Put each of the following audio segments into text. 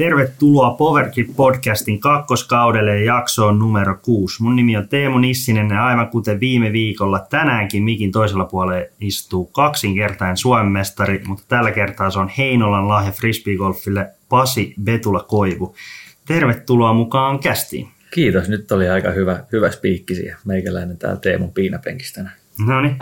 Tervetuloa Powerkit podcastin kakkoskaudelle ja jaksoon numero 6. Mun nimi on Teemu Nissinen ja aivan kuten viime viikolla tänäänkin mikin toisella puolella istuu kaksinkertainen Suomen mestari, mutta tällä kertaa se on Heinolan lahja frisbeegolfille Pasi Betula Koivu. Tervetuloa mukaan kästiin. Kiitos, nyt oli aika hyvä, hyvä spiikki siihen. Meikäläinen täällä Teemun piinapenkistä. No niin.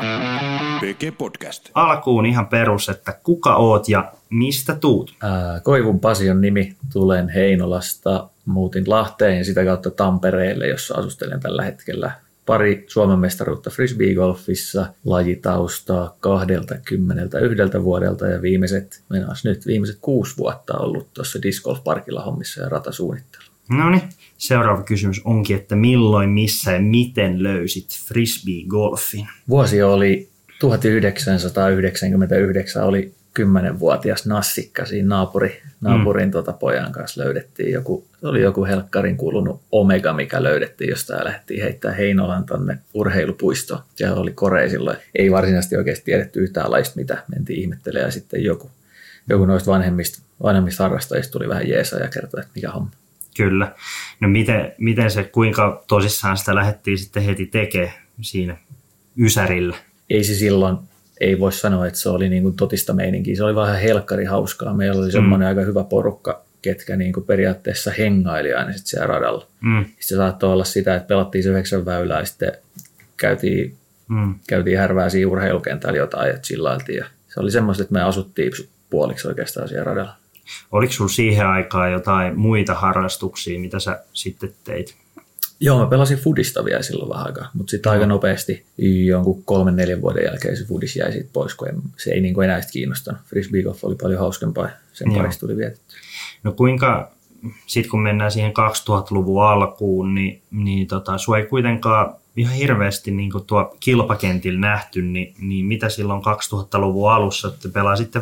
Podcast. Alkuun ihan perus, että kuka oot ja mistä tuut? Ää, Koivun Pasi on nimi. Tulen Heinolasta, muutin Lahteen ja sitä kautta Tampereelle, jossa asustelen tällä hetkellä. Pari Suomen mestaruutta frisbeegolfissa, lajitaustaa 21 vuodelta ja viimeiset, nyt viimeiset kuusi vuotta ollut tuossa Disc Golf Parkilla hommissa ja ratasuunnittelu. No niin, seuraava kysymys onkin, että milloin, missä ja miten löysit frisbee-golfin? Vuosi oli 1999, oli 10-vuotias nassikka siinä naapuri, naapurin mm. tuota pojan kanssa löydettiin joku, oli joku helkkarin kuulunut Omega, mikä löydettiin, josta lähdettiin heittää Heinolan tonne urheilupuistoon. Siellä oli Kore silloin, ei varsinaisesti oikeasti tiedetty yhtään laista, mitä mentiin ihmettelemään ja sitten joku, joku noista vanhemmista, vanhemmista harrastajista tuli vähän jeesa ja kertoi, että mikä homma. Kyllä. No miten, miten se, kuinka tosissaan sitä lähdettiin sitten heti tekemään siinä Ysärillä? Ei se silloin, ei voi sanoa, että se oli niin kuin totista meininkiä. Se oli vähän helkkari hauskaa. Meillä oli semmoinen mm. aika hyvä porukka, ketkä niin kuin periaatteessa hengaili aina sitten siellä radalla. Mm. Sitten se saattoi olla sitä, että pelattiin se yhdeksän väylää ja sitten käytiin, mm. käytiin härvää siinä urheilukentällä jotain ja chillailtiin. Ja se oli semmoista, että me asuttiin puoliksi oikeastaan siellä radalla. Oliko sinulla siihen aikaan jotain muita harrastuksia, mitä sä sitten teit? Joo, mä pelasin Fudista vielä silloin vähän aikaa, mutta sitten aika nopeasti jonkun kolmen, neljän vuoden jälkeen se Fudis jäi siitä pois, kun se ei niin enää kiinnostanut. Frisbee golf oli paljon hauskempaa, sen parissa tuli vietetty. No kuinka, sitten kun mennään siihen 2000-luvun alkuun, niin, niin tota, sua ei kuitenkaan ihan hirveästi niin tuo kilpakentillä nähty, niin, niin mitä silloin 2000-luvun alussa, että pelasitte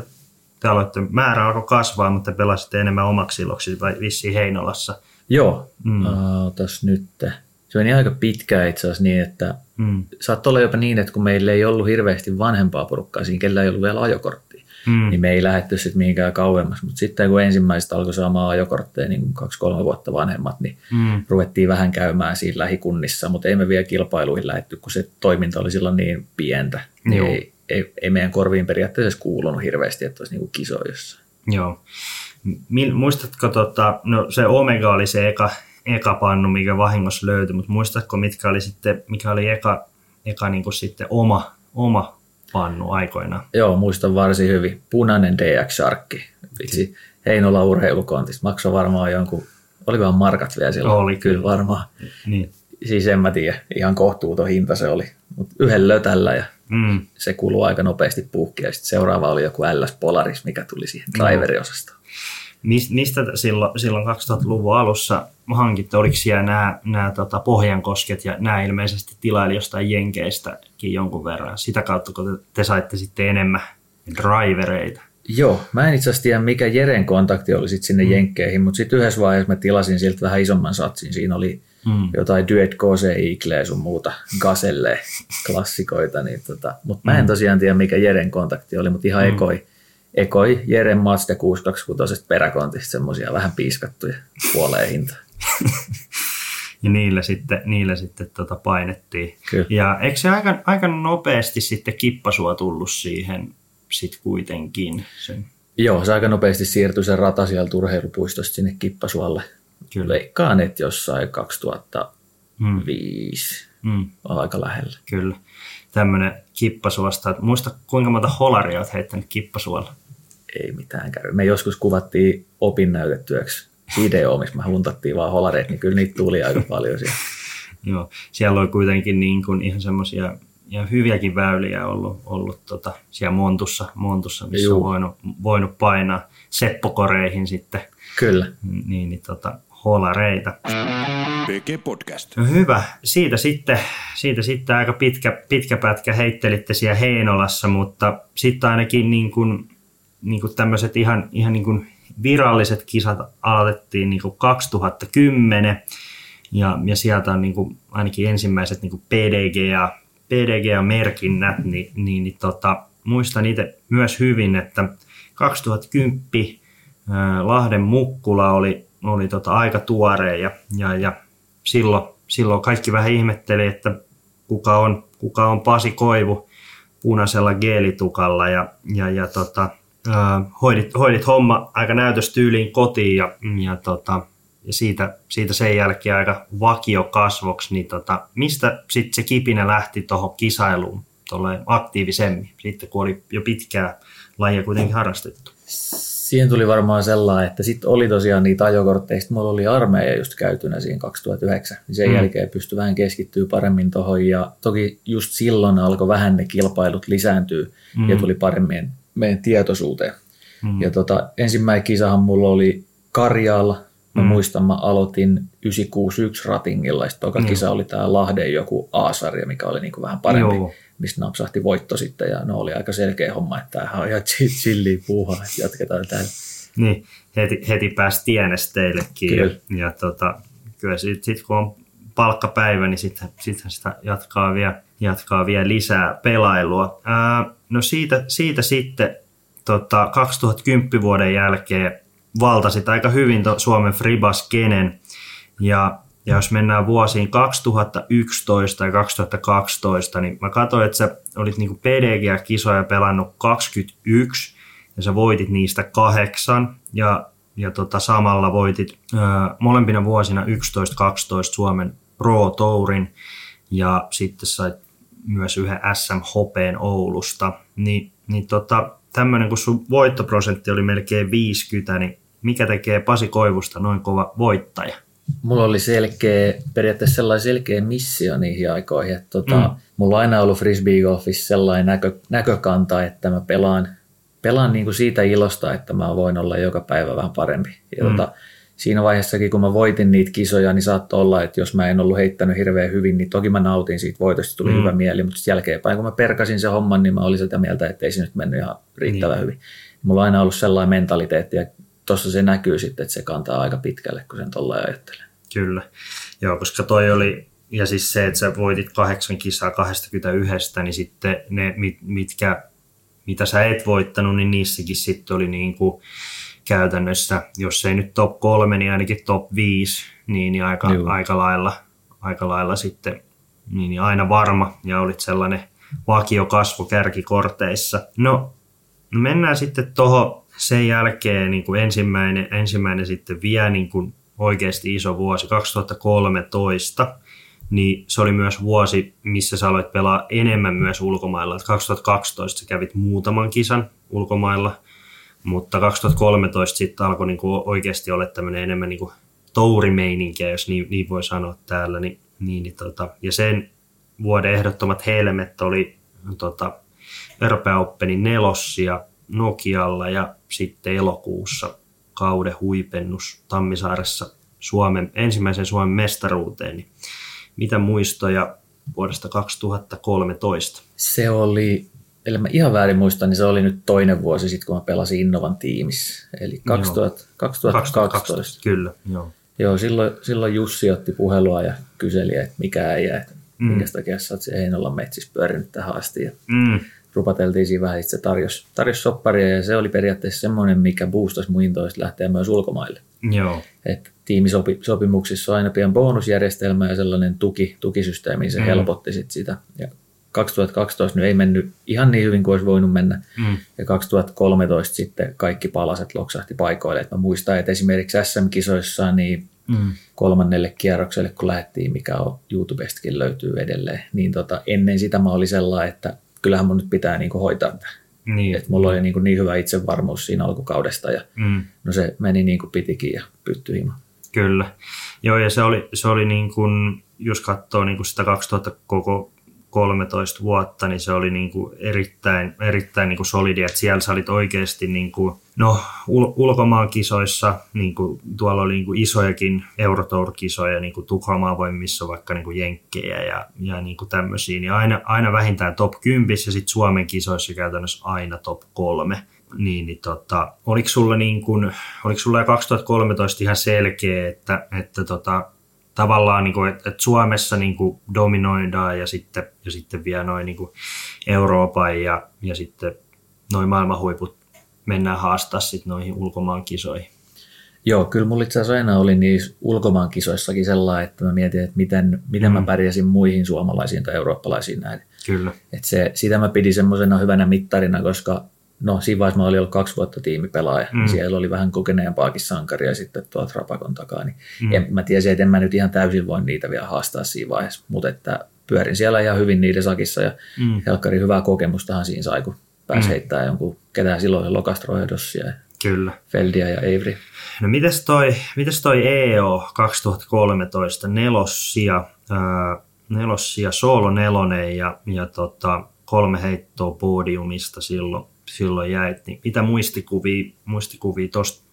te aloitte, määrä alkoi kasvaa, mutta pelasitte enemmän omaksi iloksi vai vissiin Heinolassa. Joo, mm. uh, tässä nyt. Se meni aika pitkään itse asiassa niin, että mm. saattoi olla jopa niin, että kun meillä ei ollut hirveästi vanhempaa porukkaa siinä, kellä ei ollut vielä ajokorttia, mm. niin me ei lähdetty sitten mihinkään kauemmas. Mutta sitten kun ensimmäiset alkoi saamaan ajokortteja niin kaksi-kolme vuotta vanhemmat, niin mm. ruvettiin vähän käymään siinä lähikunnissa, mutta ei me vielä kilpailuihin lähetty, kun se toiminta oli silloin niin pientä. Niin ei, ei, ei meidän korviin periaatteessa kuulunut hirveästi, että olisi niinku kisoissa. Joo. Muistatko, tota, no se Omega oli se eka, eka pannu, mikä vahingossa löytyi, mutta muistatko, mitkä oli sitten, mikä oli eka, eka niin kuin sitten oma, oma pannu aikoina? Joo, muistan varsin hyvin. Punainen DX Sharkki. Vitsi, Heinola urheilukontista. Maksoi varmaan jonkun, olikohan markat vielä silloin? Oli kyllä. varmaan. Niin. Siis en mä tiedä, ihan kohtuuton hinta se oli. Mutta yhden lötällä ja Mm. Se kuluu aika nopeasti puhki ja sitten seuraava oli joku LS Polaris, mikä tuli siihen driveriosastoon. Mistä silloin, silloin 2000-luvun alussa hankitte? Oliko siellä nämä, nämä tota, Pohjankosket ja nämä ilmeisesti tilaili jostain Jenkeistäkin jonkun verran? Sitä kautta, kun te, te saitte sitten enemmän drivereita. Joo, mä en itse asiassa tiedä mikä Jeren kontakti oli sitten sinne mm. Jenkkeihin, mutta sitten yhdessä vaiheessa mä tilasin siltä vähän isomman satsin. Siinä oli mm. jotain Duet Kose Eagle sun muuta Gaselle klassikoita. Niin tota, mutta mä en mm. tosiaan tiedä mikä Jeren kontakti oli, mutta ihan mm. ekoi, ekoi Jeren Mazda 626 peräkontista semmoisia vähän piiskattuja puoleen hintaan. ja niillä sitten, niillä sitten tota painettiin. Kyllä. Ja eikö se aika, aika nopeasti sitten kippasua tullut siihen sitten kuitenkin? Sen? Joo, se aika nopeasti siirtyi se rata sieltä urheilupuistosta sinne Kippasualle. Kyllä. Veikkaan, että jossain 2005 mm. mm. on aika lähellä. Kyllä. Tämmöinen kippasuosta. Muista kuinka monta holaria olet heittänyt kippasuolla? Ei mitään käy. Me joskus kuvattiin opinnäytetyöksi video, missä me huntattiin vaan holareita, niin kyllä niitä tuli aika paljon siellä. Joo, siellä oli kuitenkin niin kuin ihan semmoisia ja hyviäkin väyliä ollut, ollut tota, siellä Montussa, Montussa missä Juu. on voinut, voinut painaa seppokoreihin sitten. Kyllä. Niin, niin tota, holareita. Podcast. No hyvä. Siitä sitten, siitä sitten aika pitkä, pitkä pätkä heittelitte siellä Heinolassa, mutta sitten ainakin niin kuin, niin kuin tämmöiset ihan, ihan niin kuin viralliset kisat aloitettiin niin kuin 2010 ja, ja sieltä on niin kuin ainakin ensimmäiset niin kuin PDGA, PDGA-merkinnät, niin, niin, niin tota, muistan itse myös hyvin, että 2010 Lahden Mukkula oli, oli tota aika tuore ja, ja, ja silloin, silloin kaikki vähän ihmetteli, että kuka on, kuka on Pasi Koivu punaisella geelitukalla ja, ja, ja tota, hoidit, hoidit homma aika näytöstyyliin kotiin ja, ja, tota, ja siitä, siitä sen jälkeen aika vakio kasvoksi, niin tota, mistä sitten se kipinä lähti tuohon kisailuun aktiivisemmin, sitten kun oli jo pitkää lajia kuitenkin harrastettu? Siihen tuli varmaan sellainen, että sitten oli tosiaan niitä ajokortteja, sitten mulla oli armeija just käytynä siinä 2009, niin sen mm. jälkeen pystyi vähän keskittyä paremmin tuohon ja toki just silloin alkoi vähän ne kilpailut lisääntyä mm. ja tuli paremmin meidän tietoisuuteen. Mm. Ja tota, ensimmäinen kisahan mulla oli Karjaalla, Mä mm. muistan, mä aloitin 961 ratingilla, ja toka mm. kisa oli tämä Lahden joku A-sarja, mikä oli niinku vähän parempi, Joo. Mistä napsahti voitto sitten, ja no oli aika selkeä homma, että tämähän on ihan chilli puuhaa, että jatketaan täällä. Niin, heti, heti pääsi tienesteillekin, kyllä. ja, ja tota, kyllä sitten sit, kun on palkkapäivä, niin sitten sit sitä jatkaa vielä, jatkaa vielä lisää pelailua. Ää, no siitä, siitä sitten tota, 2010 vuoden jälkeen valtasit aika hyvin to Suomen Fribas-kenen. Ja, ja jos mennään vuosiin 2011 ja 2012, niin mä katsoin, että sä olit niinku PDG-kisoja pelannut 21 ja sä voitit niistä kahdeksan ja, ja tota, samalla voitit ö, molempina vuosina 11-12 Suomen Pro Tourin ja sitten sait myös yhden SM Hopeen Oulusta. Ni, niin tota, tämmöinen, kun sun voittoprosentti oli melkein 50, niin mikä tekee Pasi Koivusta noin kova voittaja? Mulla oli selkeä, periaatteessa sellainen selkeä missio niihin aikoihin. Että tota, mm. Mulla on aina ollut frisbeegolfissa sellainen näkö, näkökanta, että mä pelaan, pelaan niin kuin siitä ilosta, että mä voin olla joka päivä vähän parempi. Ja mm. tota, siinä vaiheessakin, kun mä voitin niitä kisoja, niin saattoi olla, että jos mä en ollut heittänyt hirveän hyvin, niin toki mä nautin siitä voitosta, tuli mm. hyvä mieli, mutta jälkeenpäin, kun mä perkasin se homman, niin mä olin sitä mieltä, että ei se nyt mennyt ihan riittävän niin. hyvin. Mulla on aina ollut sellainen mentaliteetti, ja tuossa se näkyy sitten, että se kantaa aika pitkälle, kun sen tuolla ajattelee. Kyllä. Joo, koska toi oli, ja siis se, että sä voitit kahdeksan kisaa 21, niin sitten ne, mitkä, mitä sä et voittanut, niin niissäkin sitten oli niin kuin käytännössä, jos ei nyt top kolme, niin ainakin top 5, niin, niin aika, aika, lailla, aika lailla sitten niin, niin aina varma, ja olit sellainen vakio kasvo kärkikorteissa. No, no mennään sitten tuohon sen jälkeen niin kuin ensimmäinen, ensimmäinen sitten vielä niin kuin oikeasti iso vuosi, 2013, niin se oli myös vuosi, missä sä aloit pelaa enemmän myös ulkomailla. 2012 sä kävit muutaman kisan ulkomailla, mutta 2013 sitten alkoi niin kuin oikeasti olla tämmöinen enemmän niin kuin tourimeininkiä, jos niin, niin voi sanoa täällä. Niin, niin, niin tota, ja sen vuoden ehdottomat helmet oli tota, Euroopan Openin nelossia Nokialla ja sitten elokuussa kauden huipennus Tammisaaressa Suomen, ensimmäisen Suomen mestaruuteen. Niin mitä muistoja vuodesta 2013? Se oli, eli mä ihan väärin muistan, niin se oli nyt toinen vuosi sitten, kun mä pelasin Innovan tiimissä. Eli 2000, 2012. 2012. Kyllä, joo. Joo, silloin, silloin Jussi otti puhelua ja kyseli, että mikä ei jää, mm. minkä takia sä oot Heinolan metsissä pyörinyt tähän asti. Ja mm rupateltiin siinä vähän, että se tarjosi, tarjosi sopparia ja se oli periaatteessa semmoinen, mikä boostasi mun intoista lähteä myös ulkomaille. Joo. Et tiimisopimuksissa on aina pian bonusjärjestelmä ja sellainen tuki, tukisysteemi, se mm. helpotti sit sitä. Ja 2012 nyt ei mennyt ihan niin hyvin kuin olisi voinut mennä. Mm. Ja 2013 sitten kaikki palaset loksahti paikoille. Et mä muistan, että esimerkiksi SM-kisoissa niin mm. kolmannelle kierrokselle, kun lähdettiin, mikä on YouTubestakin löytyy edelleen, niin tota, ennen sitä mä olin sellainen, että kyllähän mun nyt pitää niin kuin hoitaa tämä. Niin. Et mulla oli niin, kuin niin hyvä itsevarmuus siinä alkukaudesta ja mm. no se meni niin kuin pitikin ja pyttyi himaan. Kyllä. Joo, ja se oli, se oli niin kuin, jos katsoo niin kuin sitä 2000 koko 13 vuotta, niin se oli niin kuin erittäin, erittäin niin kuin solidi, että siellä sä olit oikeasti niin kuin, no, ul- ulkomaan kisoissa, niin kuin, tuolla oli niin kuin isojakin Eurotour-kisoja, niin kuin Tukholmaan voi missä vaikka niin kuin jenkkejä ja, ja niin kuin tämmöisiä, niin aina, aina vähintään top 10 ja sitten Suomen kisoissa käytännössä aina top 3 niin, niin tota, oliko sulla, niin kuin, oliko sulla 2013 ihan selkeä, että, että tota, tavallaan, niin kuin, että, että Suomessa niin kuin dominoidaan ja sitten, ja sitten vielä noin niin kuin Euroopan ja, ja sitten noin maailman huiput mennään haastaa sitten noihin ulkomaan kisoihin. Joo, kyllä mulla itse asiassa aina oli niissä ulkomaan kisoissakin sellainen, että mä mietin, että miten, miten mm. mä pärjäsin muihin suomalaisiin tai eurooppalaisiin näin. Kyllä. Et se, sitä mä pidin semmoisena hyvänä mittarina, koska no siinä vaiheessa mä olin ollut kaksi vuotta tiimipelaaja. Mm. Siellä oli vähän kokeneempaakin sankaria sitten tuolta Rapakon takaa. Niin mm. en, mä tiesin, että en mä nyt ihan täysin voi niitä vielä haastaa siinä vaiheessa, mutta että pyörin siellä ihan hyvin niiden sakissa ja mm. Helkkari hyvää kokemustahan siinä sai, kun pääsi mm. heittää jonkun ketään silloin Lokastroedossia ja Kyllä. Feldia ja Avery. No mites toi, mites toi EO 2013 nelossia, ää, nelossia solo nelonen ja, ja tota, kolme heittoa podiumista silloin, silloin jäit, niin mitä muistikuvia, muistikuvia tosta,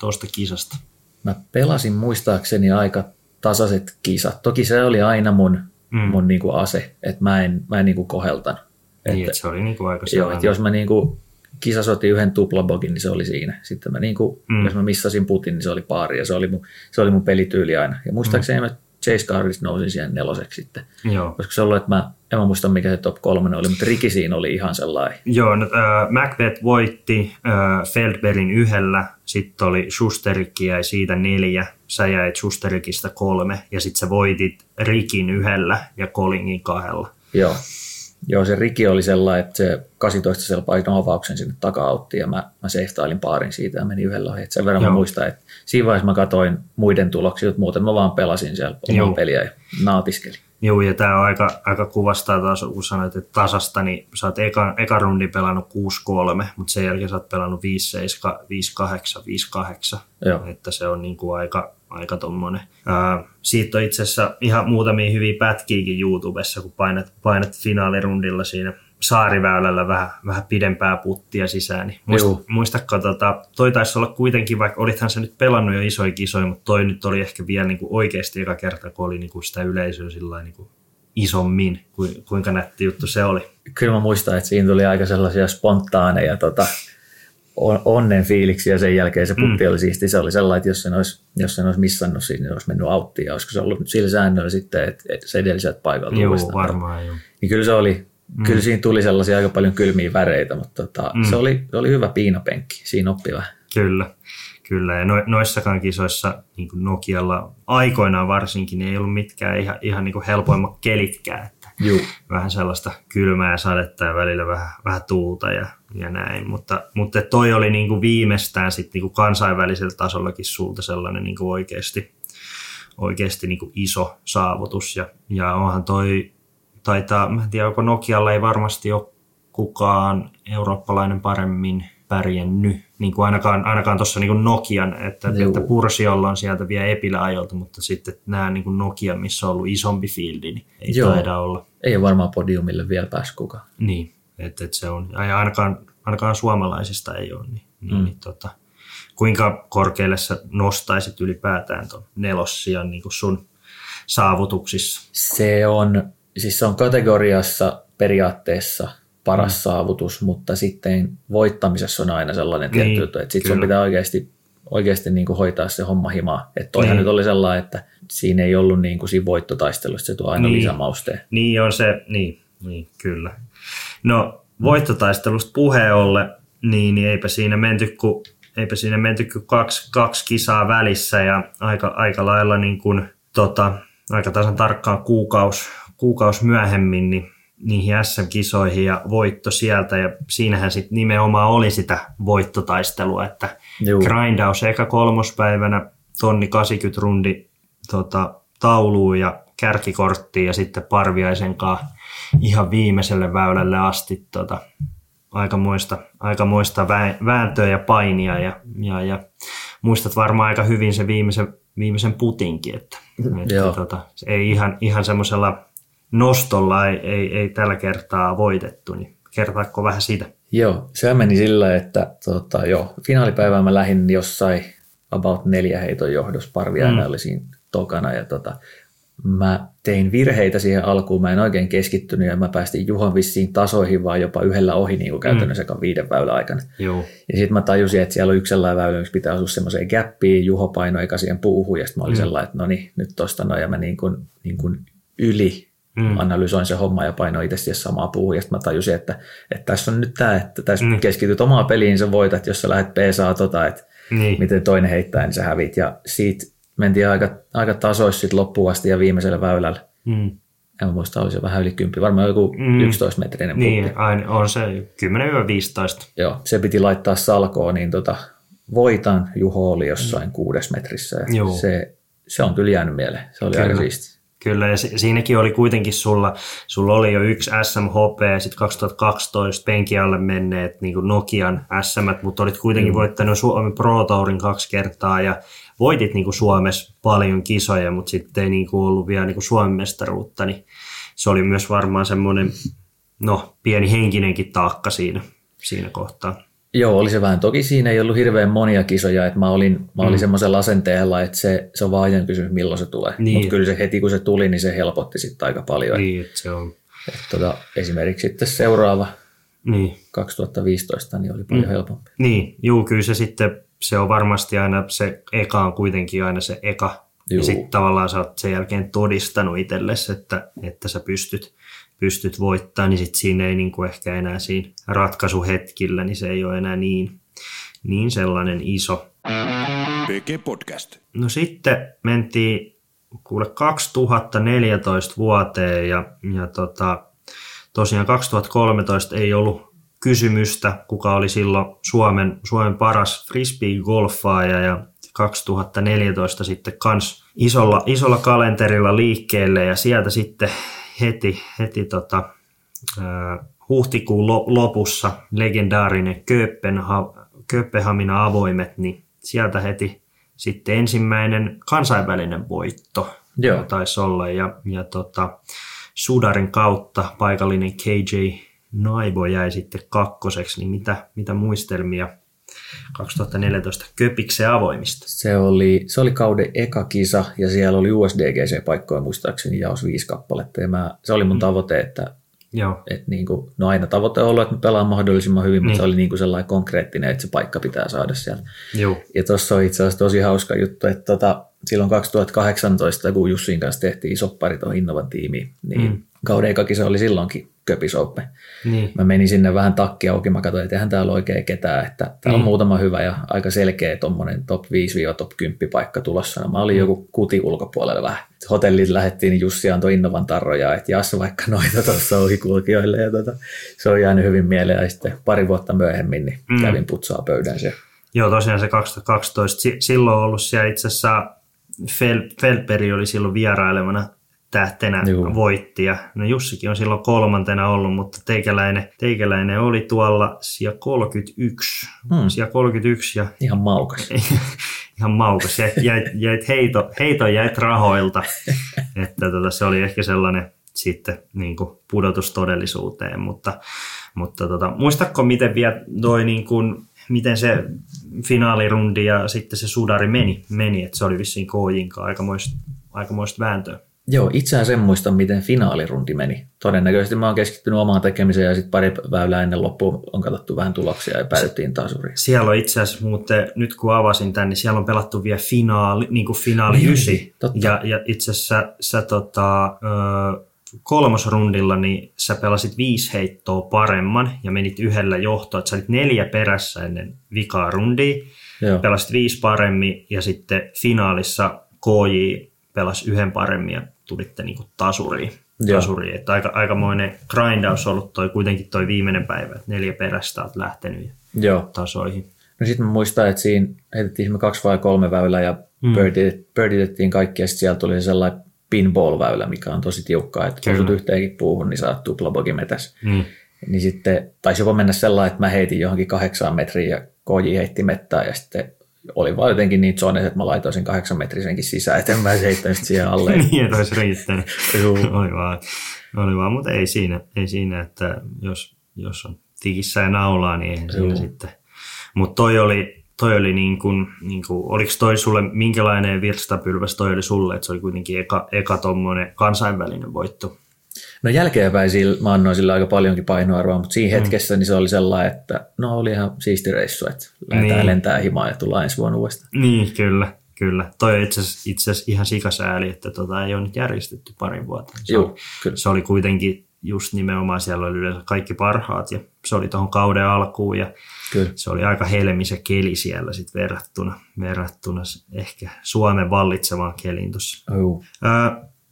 tosta kisasta? Mä pelasin muistaakseni aika tasaiset kisat. Toki se oli aina mun, mm. mun niinku ase, että mä en, mä en niinku koheltanut. Niin, että se oli niinku aika Joo, että jos mä niinku kisas otin yhden tuplabogin, niin se oli siinä. Sitten mä niinku, mm. jos mä missasin putin, niin se oli pari ja se oli mun, se oli mun pelityyli aina. Ja muistaakseni mm. mä Chase Carlista nousin siihen neloseksi sitten. Joo. Koska se ollut, että mä, en mä muista mikä se top kolme oli, mutta Riki siinä oli ihan sellainen. Joo, no, äh, Macbeth voitti äh, Feldberin yhdellä, sitten oli Schusterikki jäi siitä neljä, sä jäit Schusterikista kolme ja sitten sä voitit Rikin yhdellä ja Collingin kahdella. Joo. Joo, se Riki oli sellainen, että se 18 siellä avauksen sinne taka ja mä, mä safetailin paarin siitä ja menin yhdellä ohi. Sen verran Joo. mä muistan, että siinä vaiheessa mä katsoin muiden tuloksia, mutta muuten mä vaan pelasin siellä omaa peliä ja naatiskelin. Joo, ja tämä on aika, aika kuvastaa taas, kun sanoit, että tasasta, niin sä oot eka, eka rundi pelannut 6-3, mutta sen jälkeen sä oot pelannut 5-7, 5-8, 5-8. Joo. Että se on niin kuin aika, aika tommonen. Ää, siitä on itse asiassa ihan muutamia hyviä pätkiäkin YouTubessa, kun painat, painat finaalirundilla siinä saariväylällä vähän, vähän pidempää puttia sisään. Niin muist, muistatko, tota, toi taisi olla kuitenkin, vaikka olithan se nyt pelannut jo isoja kisoja, mutta toi nyt oli ehkä vielä niin kuin oikeasti eka kerta, kun oli niin kuin sitä yleisöä sillä niin kuin isommin, kuinka nätti juttu se oli. Kyllä mä muistan, että siinä tuli aika sellaisia spontaaneja tota, onnen fiiliksi ja sen jälkeen se putti mm. oli siisti. Se oli sellainen, että jos sen olisi, jos sen olisi missannut, siinä niin olisi mennyt auttiin ja olisiko se ollut sillä säännöllä sitten, että se edelliset paikalta Joo, varmaan joo. Niin kyllä se oli, mm. kyllä siinä tuli sellaisia aika paljon kylmiä väreitä, mutta tota, mm. se, oli, se oli hyvä piinapenkki, siinä oppi vähän. Kyllä, kyllä. Ja no, noissakaan kisoissa niin kuin Nokialla aikoinaan varsinkin niin ei ollut mitkään ihan, ihan niin kuin helpoimmat kelitkään. Että Juu. Vähän sellaista kylmää sadetta ja välillä vähän, vähän tuulta ja ja näin, mutta, mutta toi oli niin kuin viimeistään sit niin kuin kansainvälisellä tasollakin sulta sellainen niin kuin oikeasti, oikeasti niin kuin iso saavutus ja, ja onhan toi, taitaa, mä en tiedä, onko Nokialla ei varmasti ole kukaan eurooppalainen paremmin pärjännyt, niin kuin ainakaan, ainakaan tuossa niin Nokian, että, että Pursiolla on sieltä vielä epiläajolta, mutta sitten nämä niin kuin Nokia, missä on ollut isompi fieldi, niin ei Joo. taida olla. Ei ole varmaan podiumille vielä päässyt kukaan. Niin, että, että se on, ja ainakaan, ainakaan suomalaisista ei ole, niin, niin, mm. niin tota, kuinka korkealle sä nostaisit ylipäätään tuon nelossian niin kuin sun saavutuksissa? Se on, siis se on kategoriassa periaatteessa paras mm. saavutus, mutta sitten voittamisessa on aina sellainen niin, tietty juttu, että sitten sun pitää oikeasti, oikeasti niin kuin hoitaa se homma himaa. Että toihan niin. nyt oli sellainen, että siinä ei ollut niin kuin siinä voittotaistelussa, se tuo aina niin. lisämausteen. Niin on se, niin, niin kyllä. No voittotaistelusta puheen olle, niin, niin eipä siinä menty kuin eipä siinä menty kuin kaksi, kaksi kisaa välissä ja aika, aika lailla niin kuin, tota, aika tasan tarkkaan kuukaus, kuukaus myöhemmin niin niihin SM-kisoihin ja voitto sieltä ja siinähän sitten nimenomaan oli sitä voittotaistelua, että Juu. grindaus eka kolmospäivänä tonni 80 rundi tota, tauluun ja kärkikorttiin ja sitten Parviaisen kanssa ihan viimeiselle väylälle asti tota, aikamoista, aikamoista vääntöä ja painia ja, ja, ja muistat varmaan aika hyvin se viimeisen, viimeisen putinkin, että, että tota, ei ihan, ihan semmoisella nostolla ei, ei, ei tällä kertaa voitettu, niin kertaako vähän siitä? Joo, se meni sillä, että tota, jo, finaalipäivää mä lähdin jossain about neljä heiton johdossa, Parviainen mm. oli siinä tokana ja tota, mä tein virheitä siihen alkuun, mä en oikein keskittynyt ja mä päästin Juhon vissiin tasoihin vaan jopa yhdellä ohi niin kuin käytännössä mm. viiden väylän aikana. Joo. Ja sitten mä tajusin, että siellä on yksi sellainen väylä, missä pitää asua semmoiseen gappiin, Juho painoi eka siihen puuhun ja sitten mä olin mm. sellainen, että no niin, nyt tosta noin ja mä niin kuin, niin kuin yli mm. analysoin se homma ja painoin itse samaa puuhun. Ja sitten mä tajusin, että, että tässä on nyt tämä, että tässä mm. keskityt omaan peliin, sä voitat, jos sä lähdet peesaa tota, että niin. miten toinen heittää, niin sä hävit. Ja siitä mentiin aika, aika tasoissa sitten loppuun asti ja viimeisellä väylällä. Mm. En muista, oli se vähän yli 10, varmaan joku mm. 11 metrinen Niin, aina on se 10-15. Joo, se piti laittaa salkoon, niin tota, voitan Juho oli jossain mm. kuudes metrissä. Ja se, se on kyllä jäänyt mieleen, se oli kyllä. aika siisti. Kyllä, ja siinäkin oli kuitenkin sulla, sulla oli jo yksi SMHP ja sitten 2012 penkialle menneet niin kuin Nokian SM, mutta olit kuitenkin mm. voittanut Suomen Pro Tourin kaksi kertaa ja voitit niin kuin Suomessa paljon kisoja, mutta sitten ei niin kuin ollut vielä niin kuin Suomen mestaruutta, niin se oli myös varmaan semmoinen no, pieni henkinenkin taakka siinä, siinä kohtaa. Joo, oli se vähän. Toki siinä ei ollut hirveän monia kisoja, että mä olin, mä olin mm. semmoisella asenteella, että se, se on vaan ajan kysymys, milloin se tulee. Niin. Mutta kyllä se heti kun se tuli, niin se helpotti sitten aika paljon. Niin, että se on. Että tota, esimerkiksi sitten seuraava niin. 2015 niin oli paljon mm. helpompi. Niin, juu, kyllä se sitten, se on varmasti aina, se eka on kuitenkin aina se eka. Juu. Ja sitten tavallaan sä oot sen jälkeen todistanut itsellesi, että, että sä pystyt, pystyt voittamaan, niin sitten siinä ei niin kuin ehkä enää siinä ratkaisuhetkillä, niin se ei ole enää niin, niin sellainen iso. PG Podcast. No sitten mentiin kuule 2014 vuoteen ja, ja tota, tosiaan 2013 ei ollut kysymystä, kuka oli silloin Suomen, Suomen paras frisbee-golfaaja ja 2014 sitten kans isolla, isolla kalenterilla liikkeelle ja sieltä sitten heti, heti tota, äh, huhtikuun lopussa legendaarinen Kööpenha, Kööpenhamina avoimet, niin sieltä heti sitten ensimmäinen kansainvälinen voitto Joo. taisi olla. Ja, ja tota, Sudarin kautta paikallinen KJ Naibo jäi sitten kakkoseksi, niin mitä, mitä muistelmia 2014 Köpiksen avoimista? Se oli, se oli kauden eka kisa ja siellä oli USDGC-paikkoja muistaakseni jaos viisi kappaletta. Ja mä, se oli mun mm. tavoite, että Joo. Et niin kuin, no aina tavoite on ollut, että me pelaan mahdollisimman hyvin, niin. mutta se oli niin kuin sellainen konkreettinen, että se paikka pitää saada sieltä. Joo. Ja tuossa on itse asiassa tosi hauska juttu, että tota, silloin 2018, kun Jussin kanssa tehtiin soppari tuohon Innovan tiimiin, niin mm. Kauden eka kisa oli silloinkin Köpisoppe. Niin. Mä menin sinne vähän takki auki, mä katsoin, että eihän täällä oikein ketään, että täällä niin. on muutama hyvä ja aika selkeä tuommoinen top 5-top 10 paikka tulossa. No, mä olin mm. joku kuti ulkopuolella vähän. Hotellit lähettiin, niin Jussi antoi Innovan tarroja, että jaassa vaikka noita tuossa ohikulkijoille ja tota, se on jäänyt hyvin mieleen ja sitten pari vuotta myöhemmin niin mm. kävin putsaa pöydän siellä. Joo, tosiaan se 2012, silloin ollut siellä itse asiassa Fel, Felperi oli silloin vierailevana tähtenä Juu. voitti. Ja, no Jussikin on silloin kolmantena ollut, mutta teikäläinen, teikäläinen oli tuolla sija 31. Hmm. Sija 31 ja... Ihan maukas. ihan maukas. Jäit, jäit, jäit heito, heito jäit rahoilta. että tota, se oli ehkä sellainen sitten niin kuin pudotus todellisuuteen. Mutta, mutta tota, muistatko, miten vielä toi niin kuin, miten se finaalirundi ja sitten se sudari meni, meni että se oli vissiin Koojinkaan aikamoista, aikamoista vääntöä. Joo, itseään sen muista, miten finaalirundi meni. Todennäköisesti mä oon keskittynyt omaan tekemiseen ja sitten pari väylää ennen loppuun on katsottu vähän tuloksia ja päädyttiin tasuriin. Siellä on itse asiassa muuten, nyt kun avasin tämän, niin siellä on pelattu vielä finaali, niin kuin finaali niin, ysi. Ja, ja itse asiassa sä tota, kolmosrundilla niin sä pelasit viisi heittoa paremman ja menit yhdellä johtoa. Että sä olit neljä perässä ennen vikaa rundia. Joo. Pelasit viisi paremmin ja sitten finaalissa KJ pelasi yhden paremmin ja tulitte niin tasuriin. tasuriin. Että aika, aikamoinen grindaus ollut toi, kuitenkin toi viimeinen päivä, että neljä perästä olet lähtenyt Joo. tasoihin. No sitten mä muistan, että siinä heitettiin kaksi vai kolme väylää ja mm. birditettiin kaikki ja sitten sieltä tuli sellainen pinball-väylä, mikä on tosi tiukkaa, että kun yhteenkin puuhun, niin saat tuplabogi metäs. Mm. Niin sitten taisi jopa mennä sellainen, että mä heitin johonkin kahdeksaan metriin ja koji heitti mettää ja sitten oli vaan jotenkin niitä zoneja, että mä laitoin sen kahdeksan metrisenkin sisään, että en mä heittänyt siihen alle. niin, että olisi riittänyt. oli vaan, oli vaan, mutta ei siinä, ei siinä että jos, jos on tikissä ja naulaa, niin eihän siinä sitten. Mutta toi oli, toi oli niin kuin, niin kuin, oliko toi sulle, minkälainen virstapylväs toi oli sulle, että se oli kuitenkin eka, eka tommonen kansainvälinen voitto? No jälkeenpäin sillä, mä annoin sillä aika paljonkin painoarvoa, mutta siinä mm. hetkessä niin se oli sellainen, että no oli ihan siisti reissu, että lähdetään niin. lentää himaan ja tullaan ensi vuonna uudestaan. Niin, kyllä. kyllä. Toi on itse asiassa, ihan sikasääli, että tota ei ole nyt järjestetty parin vuotta. Se, Joo, oli, kyllä. se oli kuitenkin just nimenomaan siellä oli yleensä kaikki parhaat ja se oli tuohon kauden alkuun ja Kyllä. se oli aika helmis keli siellä sit verrattuna, verrattuna ehkä Suomen vallitsevaan keliin tuossa.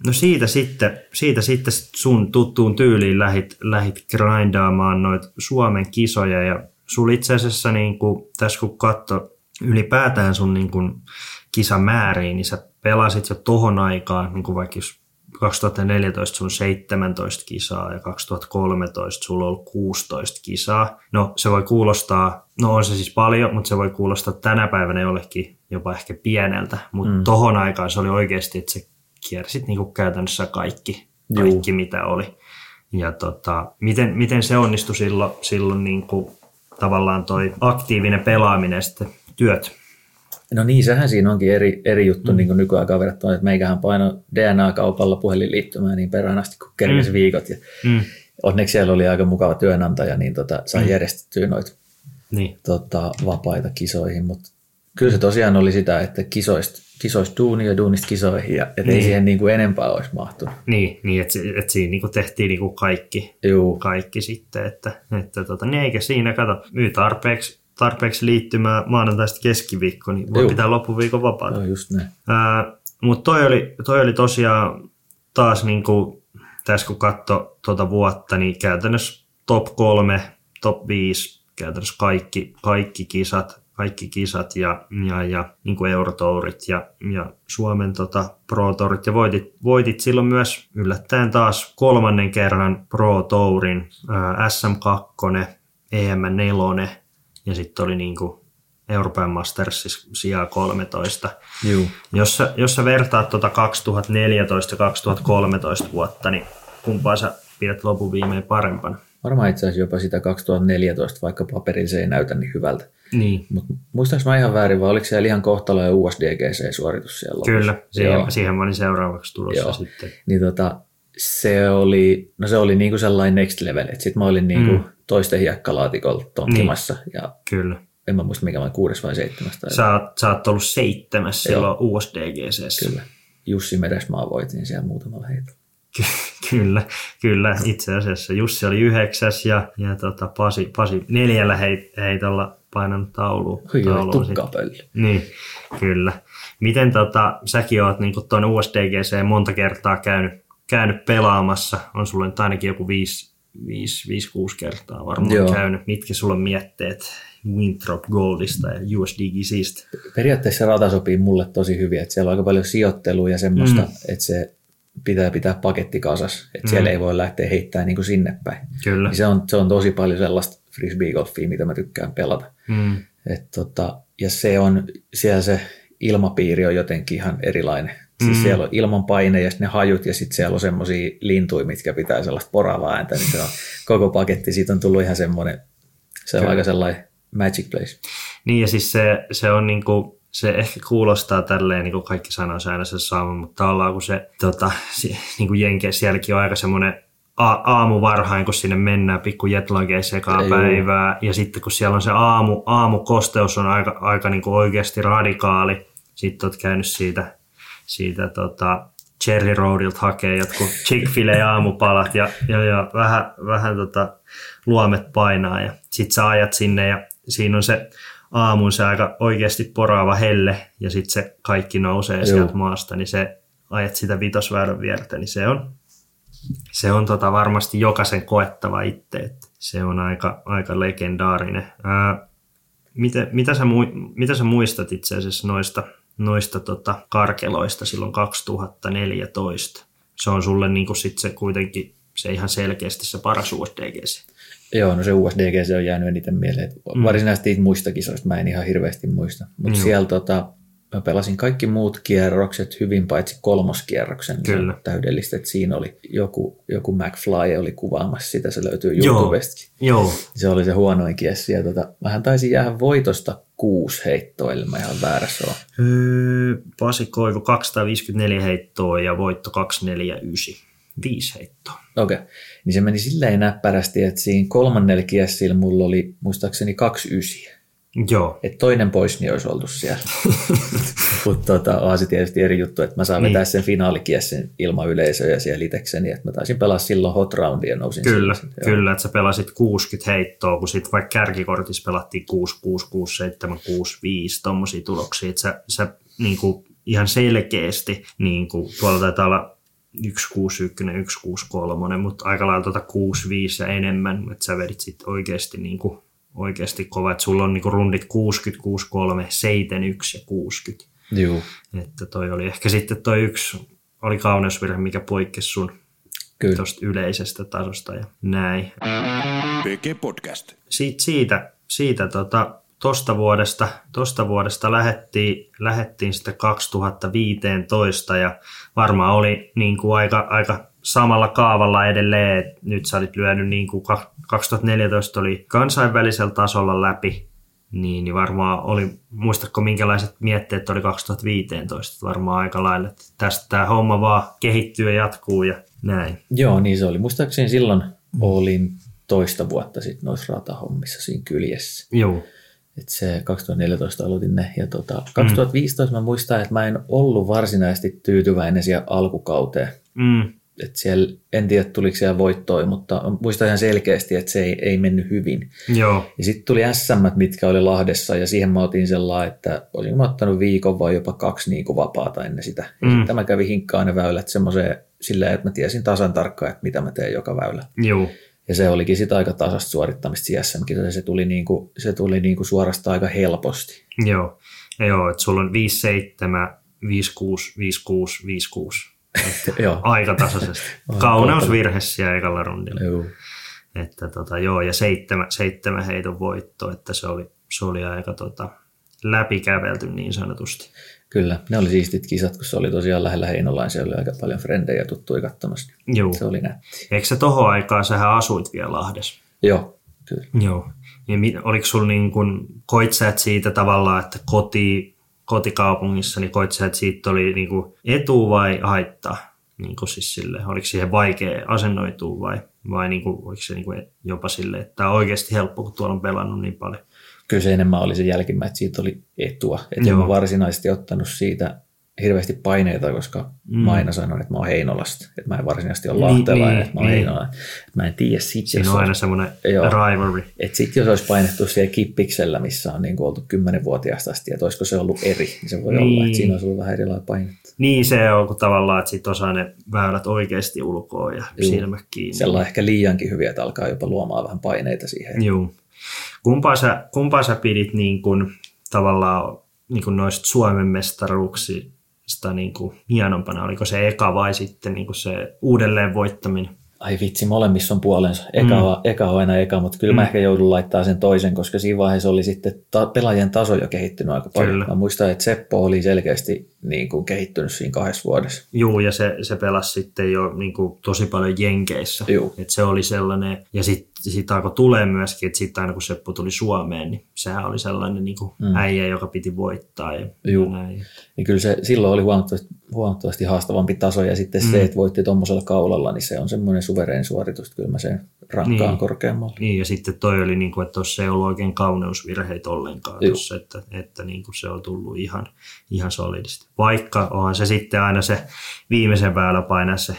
No siitä sitten, siitä sitten sun tuttuun tyyliin lähit, lähit grindaamaan noita Suomen kisoja ja sul itse asiassa niin kuin, tässä kun katso ylipäätään sun niin kuin, kisamääriin, niin sä pelasit jo tohon aikaan, niin kuin vaikka jos 2014 sun 17 kisaa ja 2013 sulla on ollut 16 kisaa. No se voi kuulostaa, no on se siis paljon, mutta se voi kuulostaa tänä päivänä jollekin jopa ehkä pieneltä, mutta mm. tohon aikaan se oli oikeasti, että se kiersit niinku käytännössä kaikki, kaikki mitä oli. Ja tota, miten, miten se onnistui silloin, silloin niinku, tavallaan toi aktiivinen pelaaminen sitten työt? No niin, sehän siinä onkin eri, eri juttu mm. niin nykyaikaan verrattuna, että meikähän paino DNA-kaupalla puhelinliittymään niin perään asti kuin kerkesi mm. viikot. Ja mm. Onneksi siellä oli aika mukava työnantaja, niin tota, sai mm. järjestettyä noita niin. tota, vapaita kisoihin. Mutta kyllä se tosiaan oli sitä, että kisoista, kisoista duuni ja duunista kisoihin, ja et niin. siihen niin kuin enempää olisi mahtunut. Niin, niin että et siinä niin kuin tehtiin niin kuin kaikki, Juu. kaikki sitten, että, että tota, niin eikä siinä, kato, myy tarpeeksi tarpeeksi liittymää maanantaista keskiviikko, niin voi Juu. pitää loppuviikon vapaata. No just näin. Mutta toi oli, toi oli tosiaan taas niin kuin, tässä kun katso tuota vuotta, niin käytännössä top kolme, top 5, käytännössä kaikki, kaikki kisat, kaikki kisat ja, ja, ja niin kuin Eurotourit ja, ja Suomen tota, Pro Tourit ja voitit, voitit silloin myös yllättäen taas kolmannen kerran Pro Tourin, SM2, EM4 ja sitten oli niin kuin Euroopan Masters sijaa 13. Juu. Jos, sä, jos sä vertaat tuota 2014 ja 2013 vuotta, niin kumpaa sä pidät lopun viimein parempana? Varmaan itse asiassa jopa sitä 2014, vaikka paperilla se ei näytä niin hyvältä. Niin. Mut muistaaks mä ihan väärin, vai oliko siellä ihan kohtalo ja USDGC-suoritus siellä lopussa? Kyllä, siihen, siihen mä olin seuraavaksi tulossa Joo. sitten. Niin tota, se oli, no se oli niinku sellainen next level, että sit mä olin niinku mm. toisten hiekkalaatikolla tonkkimassa. Niin. Ja Kyllä. En mä muista mikä mä kuudes vai seitsemäs. Tai sä, oot, sä oot ollut seitsemäs silloin USDGC. Kyllä. Jussi Meresmaa voitin siellä muutamalla heitolla. kyllä, kyllä. Itse asiassa Jussi oli yhdeksäs ja, ja tota Pasi, Pasi neljällä heit, heitolla painanut taulu. Hyi, Niin, kyllä. Miten tota, säkin oot niin tuon USDGC monta kertaa käynyt käynyt pelaamassa, on sulle nyt ainakin joku 5-6 kertaa varmaan Joo. käynyt. Mitkä sulla on mietteet Winthrop Goldista ja USD Gisistä? Periaatteessa rata sopii mulle tosi hyvin, että siellä on aika paljon sijoittelua ja semmoista, mm. että se pitää pitää paketti kasas, että mm. siellä ei voi lähteä heittämään niin kuin sinne päin. Kyllä. Niin se, on, se on tosi paljon sellaista frisbee-golfia, mitä mä tykkään pelata. Mm. Et tota, ja se on, siellä se ilmapiiri on jotenkin ihan erilainen. Siis mm. siellä on ilman paine ja ne hajut ja sitten siellä on semmoisia lintuja, mitkä pitää sellaista poravaa ääntä, niin se on koko paketti. Siitä on tullut ihan semmoinen, se on Kyllä. aika sellainen magic place. Niin ja siis se, se on niinku, se ehkä kuulostaa tälleen, niin kuin kaikki sanoo aina se sama, mutta ollaan kun se, tota, se niin kuin Jenkeissä sielläkin on aika semmoinen aamu varhain, kun sinne mennään pikku jetlageissa ekaa päivää, ja sitten kun siellä on se aamu, aamukosteus on aika, aika niin kuin oikeasti radikaali, sitten olet käynyt siitä siitä tota, Cherry Roadilta hakee jotkut chick aamupalat ja, ja, ja vähän, vähän tota, luomet painaa. Ja sit sä ajat sinne ja siinä on se aamun se aika oikeasti poraava helle ja sitten se kaikki nousee Joo. sieltä maasta, niin se ajat sitä vitosväylän viertä, niin se on, se on tota varmasti jokaisen koettava itse, että se on aika, aika legendaarinen. Ää, mitä, mitä, sä, mitä sä muistat itse asiassa noista noista tota, karkeloista silloin 2014. Se on sulle niin sit se kuitenkin se ihan selkeästi se paras USDGC. Joo, no se USDGC on jäänyt eniten mieleen. Mm. Varsinaisesti muista kisoista mä en ihan hirveästi muista. Mutta mm. siellä tota, mä pelasin kaikki muut kierrokset hyvin, paitsi kolmoskierroksen. Kyllä. Täydellistä, että siinä oli joku, joku McFly oli kuvaamassa sitä, se löytyy YouTubesta. Joo. Se oli se huonoin kiessi. Ja tota, mähän taisin jäädä voitosta kuusi heittoa, eli mä ihan väärässä on. Öö, Pasi Koivu 254 heittoa ja voitto 249. Viisi heittoa. Okei, okay. niin se meni silleen näppärästi, että siinä kolmannella kiessillä mulla oli muistaakseni kaksi ysiä. Joo. Et toinen pois, niin olisi oltu siellä. Mutta tota, on se tietysti eri juttu, että mä saan niin. vetää sen finaalikiessin ilman yleisöä siellä itsekseni, että mä taisin pelaa silloin hot roundia nousin Kyllä, sinne. kyllä, että sä pelasit 60 heittoa, kun sitten vaikka kärkikortissa pelattiin 6, 6, 6, 7, 6, 5, tommosia tuloksia, että sä, sä niin kuin ihan selkeästi, niin kuin, tuolla taitaa olla 161, 163, mutta aika lailla tuota 65 ja enemmän, että sä vedit sitten oikeasti, niin kuin, oikeasti kova, että sulla on niin rundit 60, 63, 71 ja 60. Joo. Että toi oli ehkä sitten toi yksi, oli kauneusvirhe, mikä poikkesi sun Kyllä. tuosta yleisestä tasosta ja näin. PG Podcast. Siitä, siitä, siitä tota, tosta vuodesta, tosta vuodesta lähettiin, lähettiin sitten 2015 ja varmaan oli niin kuin aika, aika samalla kaavalla edelleen, että nyt sä olit lyönyt niin kuin 2014 oli kansainvälisellä tasolla läpi, niin, niin varmaan oli, muistatko minkälaiset mietteet oli 2015, varmaan aika lailla, että tästä tämä homma vaan kehittyy ja jatkuu ja näin. Joo, niin se oli. Muistaakseni silloin olin toista vuotta sitten noissa ratahommissa siinä kyljessä. Joo. Et se 2014 aloitin ne. Ja tota, 2015 mm. mä muistan, että mä en ollut varsinaisesti tyytyväinen siihen alkukauteen. Mm. Et siellä, en tiedä tuliko siellä voittoja, mutta muistan ihan selkeästi, että se ei, ei mennyt hyvin. Joo. Ja sitten tuli SM, mitkä oli Lahdessa, ja siihen mä otin sellainen, että olisin mä ottanut viikon vai jopa kaksi niin kuin vapaata ennen sitä. Mm. sitten mä kävin hinkkaan ne väylät semmoiseen silleen, että mä tiesin tasan tarkkaan, että mitä mä teen joka väylä. Joo. Ja se olikin sitä aika tasasta suorittamista csm se tuli, niinku, se tuli niinku suorastaan aika helposti. Joo, ja joo että sulla on 5-7, 5-6, 5-6, 5-6. Joo. Aika tasaisesti. Kauneusvirhe siellä ekalla rundilla. Joo. Että tota, joo, ja seitsemän, seitsemän heiton voitto, että se oli, se oli aika tota, läpikävelty niin sanotusti. Kyllä, ne oli siistit kisat, kun se oli tosiaan lähellä Heinolain, siellä oli aika paljon frendejä tuttuja katsomassa. Joo. Se oli nätti. Eikö se tohon aikaan, sähän asuit vielä Lahdessa? Joo, kyllä. Joo. Ja oliko sulla niin kuin, koit sä, että siitä tavallaan, että koti, kotikaupungissa, niin koit sä, että siitä oli niin kuin etu vai haittaa? Niin kuin siis sille, oliko siihen vaikea asennoitua vai, vai niin kuin, oliko se niin kuin jopa sille, että tämä on oikeasti helppo, kun tuolla on pelannut niin paljon? kyllä se enemmän oli se jälkimmäinen, että siitä oli etua. Että en varsinaisesti ottanut siitä hirveästi paineita, koska mm. mä aina sanon, että mä oon Heinolasta. Että mä en varsinaisesti ole niin, lahtelainen, niin, että mä oon niin. Heinolasta. Mä en tiedä sit, Siinä on aina semmoinen rivalry. Että sitten jos olisi painettu siellä kippiksellä, missä on niin oltu kymmenenvuotiaasta asti, että olisiko se ollut eri, niin se voi niin. olla, että siinä olisi ollut vähän erilainen painetta. Niin se on, kun tavallaan, että sitten osaa ne väylät oikeasti ulkoa ja Juu. silmät kiinni. Sellainen ehkä liiankin hyviä, että alkaa jopa luomaan vähän paineita siihen. Joo. Kumpaa sä, kumpaa sä pidit niin kuin, tavallaan niin kuin noista Suomen mestaruuksista niin kuin hienompana? Oliko se eka vai sitten niin kuin se uudelleen voittaminen? ai vitsi, molemmissa on puolensa. Eka, mm. eka on aina eka, mutta kyllä mm. mä ehkä joudun laittaa sen toisen, koska siinä vaiheessa oli sitten ta- pelaajien taso jo kehittynyt aika paljon. Kyllä. Mä muistan, että Seppo oli selkeästi niin kuin kehittynyt siinä kahdessa vuodessa. Joo, ja se, se pelasi sitten jo niin kuin tosi paljon Jenkeissä. Joo. Et se oli sellainen, ja sitten sit alkoi tulee myöskin, että sitten aina kun Seppo tuli Suomeen, niin sehän oli sellainen niin kuin mm. äijä, joka piti voittaa. Ja, Joo. Ja näin. Niin kyllä se silloin oli huomattavasti, huomattavasti haastavampi taso, ja sitten mm. se, että voitti tuommoisella kaulalla, niin se on semmoinen suvereen suoritus, kyllä mä sen rankkaan niin. korkeammalla. Niin, ja sitten toi oli, niin kuin, että tuossa ei ollut oikein kauneusvirheitä ollenkaan tossa, että, että niin kuin se on tullut ihan, ihan solidisti. Vaikka onhan se sitten aina se viimeisen väylä painaa se 2-13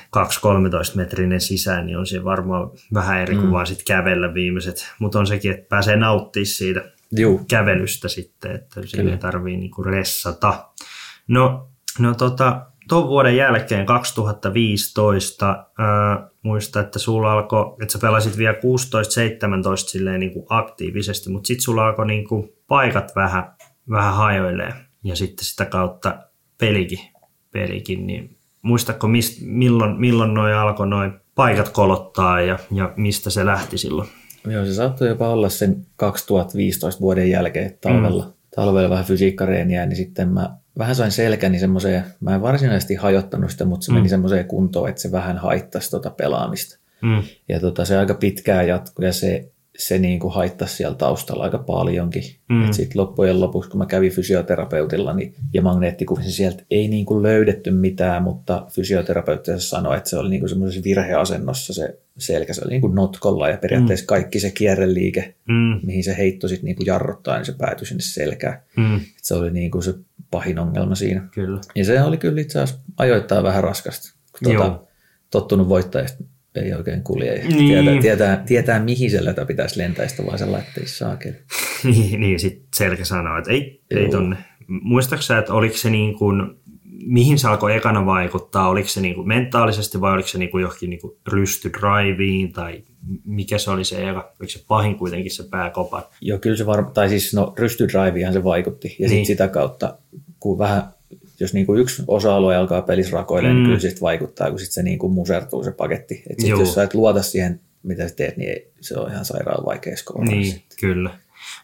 metrinen sisään, niin on se varmaan vähän eri kuin mm. vaan sitten kävellä viimeiset. Mutta on sekin, että pääsee nauttimaan siitä Juu. kävelystä sitten, että siinä ei tarvii niin kuin ressata. No, no tota, tuon vuoden jälkeen 2015 ää, muista, että sulla alkoi, että sä pelasit vielä 16-17 silleen niin kuin aktiivisesti, mutta sitten sulla alkoi niin kuin paikat vähän, vähän hajoilee ja sitten sitä kautta pelikin, pelikin niin muistatko mist, milloin, milloin noin alkoi noin paikat kolottaa ja, ja mistä se lähti silloin? Joo, se saattoi jopa olla sen 2015 vuoden jälkeen talvella. Mm. Talvella vähän fysiikkareeniä, niin sitten mä vähän sain selkäni semmoiseen, mä en varsinaisesti hajottanut sitä, mutta se mm. meni semmoiseen kuntoon, että se vähän haittasi tota pelaamista. Mm. Ja tota, se aika pitkään jatkui ja se se niin kuin haittasi siellä taustalla aika paljonkin. Mm. Sitten loppujen lopuksi, kun mä kävin fysioterapeutilla niin, ja magneettikuvissa sieltä ei niin kuin löydetty mitään, mutta fysioterapeutti sanoi, että se oli niin kuin semmoisessa virheasennossa se selkä, se oli niin kuin notkolla ja periaatteessa mm. kaikki se kierreliike, mm. mihin se heitto sitten niin kuin jarruttaa, niin se päätyi sinne selkään. Mm. Et se oli niin kuin se pahin ongelma siinä. Kyllä. Ja se oli kyllä itse asiassa ajoittain vähän raskasta. Tuota, tottunut voittajista ei oikein kulje. Niin. Tietää, tietää, tietää, mihin se lätä pitäisi lentää, sitten vaan se laitteisi saakeli. niin, niin sitten selkä sanoo, että ei, ei tonne. Muistaaksä, että oliko se niin kuin, mihin se alkoi ekana vaikuttaa? Oliko se niin kuin mentaalisesti vai oliko se niin kuin johonkin niin kuin rystydriveen tai mikä se oli se eka? Oliko se pahin kuitenkin se pääkopa? Joo, kyllä se varmaan, tai siis no se vaikutti ja niin. sitten sitä kautta, kun vähän jos niin kuin yksi osa-alue alkaa pelissä rakoilemaan, niin mm. niin kyllä se vaikuttaa, kun sit se niin kuin musertuu se paketti. Et sit jos sä et luota siihen, mitä sä teet, niin se on ihan sairaan vaikea skoorata. Niin, sitten. kyllä.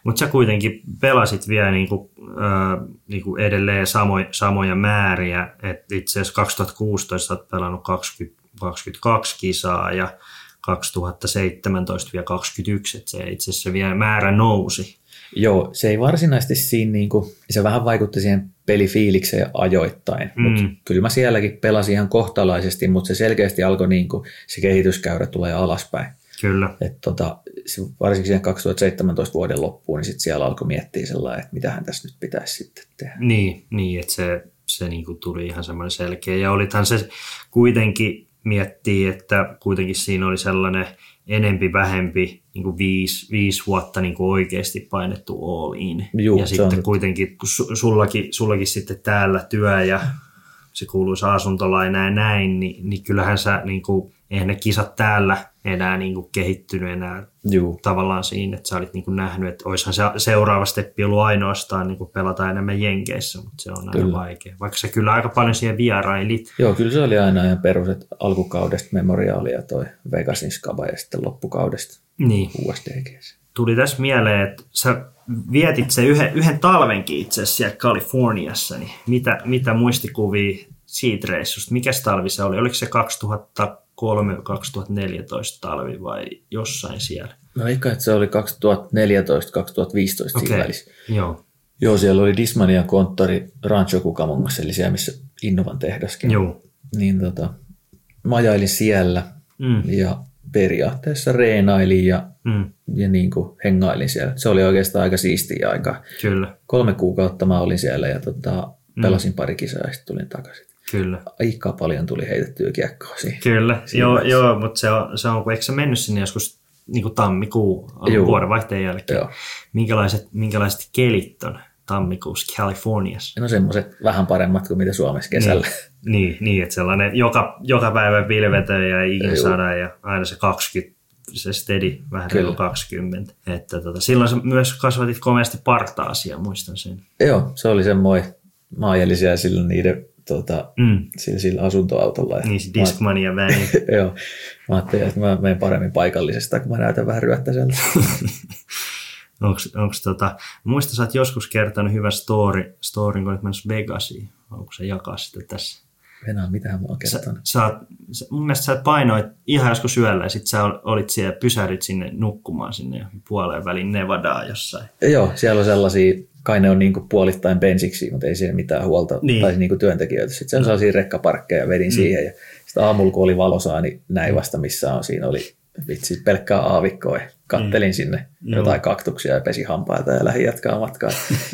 Mutta sä kuitenkin pelasit vielä niinku, äh, niinku edelleen samo, samoja määriä. Et itse asiassa 2016 sä oot pelannut 20, 22 kisaa ja 2017 vielä 21, että se itse asiassa vielä määrä nousi. Joo, se ei varsinaisesti siinä, niin kuin, se vähän vaikutti siihen pelifiilikseen ajoittain, mm. mutta kyllä mä sielläkin pelasin ihan kohtalaisesti, mutta se selkeästi alkoi niin kuin, se kehityskäyrä tulee alaspäin. Kyllä. Et tota, varsinkin siihen 2017 vuoden loppuun, niin sit siellä alkoi miettiä sellainen, että mitähän tässä nyt pitäisi sitten tehdä. Niin, niin että se, se niin kuin tuli ihan semmoinen selkeä. Ja olithan se kuitenkin miettii, että kuitenkin siinä oli sellainen enempi vähempi niin kuin viisi, viisi vuotta niin kuin oikeasti painettu all in. Juu, ja sitten on. kuitenkin, kun sullakin, sullakin sitten täällä työ ja se kuuluisa asuntolaina ja näin, niin, niin kyllähän sä, niin kuin, eihän ne kisat täällä enää niin kuin kehittynyt enää Juu. tavallaan siinä, että sä olit niin kuin nähnyt, että olisihan se seuraava steppi ollut ainoastaan niin kuin pelata enemmän Jenkeissä, mutta se on aina kyllä. vaikea. Vaikka se kyllä aika paljon siihen vierailit. Joo, kyllä se oli aina ihan perus, että alkukaudesta Memoriaali ja toi Vegasin skaba ja sitten loppukaudesta niin. USDGssä. Tuli tässä mieleen, että sä vietit se yhden, yhden talvenkin itse asiassa siellä Kaliforniassa, niin mitä, mitä muistikuvia siitä reissusta? Mikä talvi se oli? Oliko se 2000 2013-2014 talvi vai jossain siellä? No eikä, että se oli 2014-2015 okay. siinä välissä. Joo. Joo, siellä oli Dismanian konttori Rancho Cucamongas, eli siellä, missä Innovan tehdaskin. Joo. Niin tota, mä ajailin siellä mm. ja periaatteessa reenailin ja, mm. ja niin kuin hengailin siellä. Se oli oikeastaan aika siistiä aika. Kyllä. Kolme kuukautta mä olin siellä ja tota, mm. pelasin mm. pari kisaa ja sitten tulin takaisin. Kyllä. Aika paljon tuli heitettyä kiekkoa siihen. Kyllä, joo, joo, mutta se on, se on, kun eikö se mennyt sinne joskus niin kuin tammikuu vuodenvaihteen jälkeen. Joo. Minkälaiset, minkälaiset kelit on tammikuussa Californiassa? No semmoiset vähän paremmat kuin mitä Suomessa kesällä. Niin, niin, niin että sellainen joka, joka päivä pilvetö ja ikinä saada ja aina se 20 se steady, vähän reilu 20. Että tota, silloin sä myös kasvatit komeasti partaasia, muistan sen. Joo, se oli semmoinen, siellä silloin niiden tuota, mm. sillä, sillä asuntoautolla. Niin se Discmania väliin. Joo. Mä ajattelin, että mä menen paremmin paikallisesta, kun mä näytän vähän ryöttäiseltä. onko tota, muista sä oot joskus kertonut hyvä story, story kun olet menossa Vegasiin. Onko se jakaa sitä tässä? Venä, mitä mä oon kertonut? Sä, sä, sä, mun mielestä sä painoit ihan joskus yöllä ja sit sä olit siellä, pysärit sinne nukkumaan sinne puoleen väliin Nevadaa jossain. Joo, siellä on sellaisia kai ne on niin kuin puolittain pensiksi, mutta ei siinä mitään huolta, niin. tai niin kuin työntekijöitä. Sitten se on sellaisia rekkaparkkeja, vedin mm. siihen ja sitten aamulla kun oli valosaa, niin näin vasta missä on. Siinä oli vitsi pelkkää aavikkoa. Kattelin mm. sinne no. jotain kaktuksia ja pesi hampaita ja lähdin jatkaa matkaa.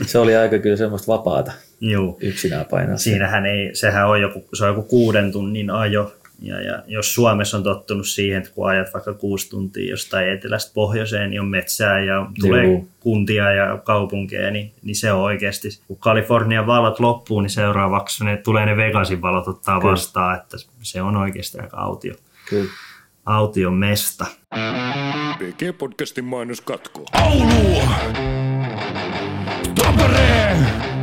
se oli aika kyllä semmoista vapaata Joo. yksinään painaa. Siinähän ei, sehän on joku, se on joku kuuden tunnin ajo ja, ja jos Suomessa on tottunut siihen, että kun ajat vaikka kuusi tuntia jostain etelästä pohjoiseen, niin on metsää ja tulee Juu. kuntia ja kaupunkeja, niin, niin se on oikeasti, kun Kalifornian valot loppuu, niin seuraavaksi ne, tulee ne Vegasin valot ottaa Kyllä. vastaan, että se on oikeasti aika autio. Kyllä. Aution mesta. PG-podcastin mainos katkoo. Oulu! Tampere!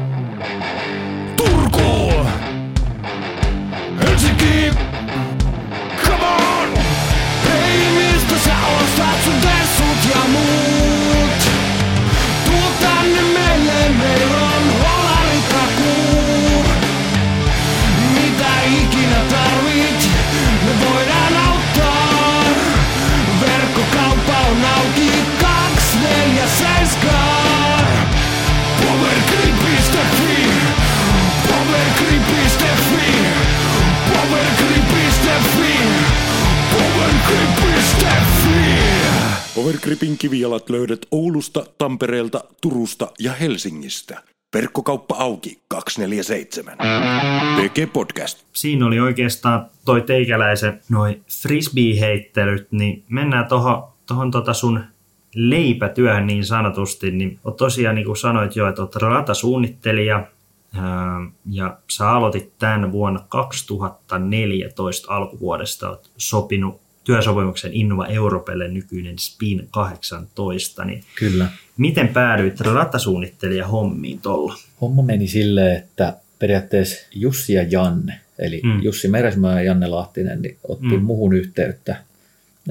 Powergripin kivijalat löydät Oulusta, Tampereelta, Turusta ja Helsingistä. Verkkokauppa auki 247. PG Podcast. Siinä oli oikeastaan toi teikäläisen noi frisbee-heittelyt, niin mennään tohon, tohon tota sun leipätyöhön niin sanotusti, niin oot tosiaan niin kuin sanoit jo, että oot ratasuunnittelija, ja sä aloitit tämän vuonna 2014 alkuvuodesta, oot sopinut työsopimuksen Innova Europelle nykyinen Spin 18. Niin Kyllä. Miten päädyit ratasuunnittelija hommiin tuolla? Homma meni silleen, että periaatteessa Jussi ja Janne, eli mm. Jussi Meresmaa ja Janne Lahtinen, niin otti mm. muhun yhteyttä,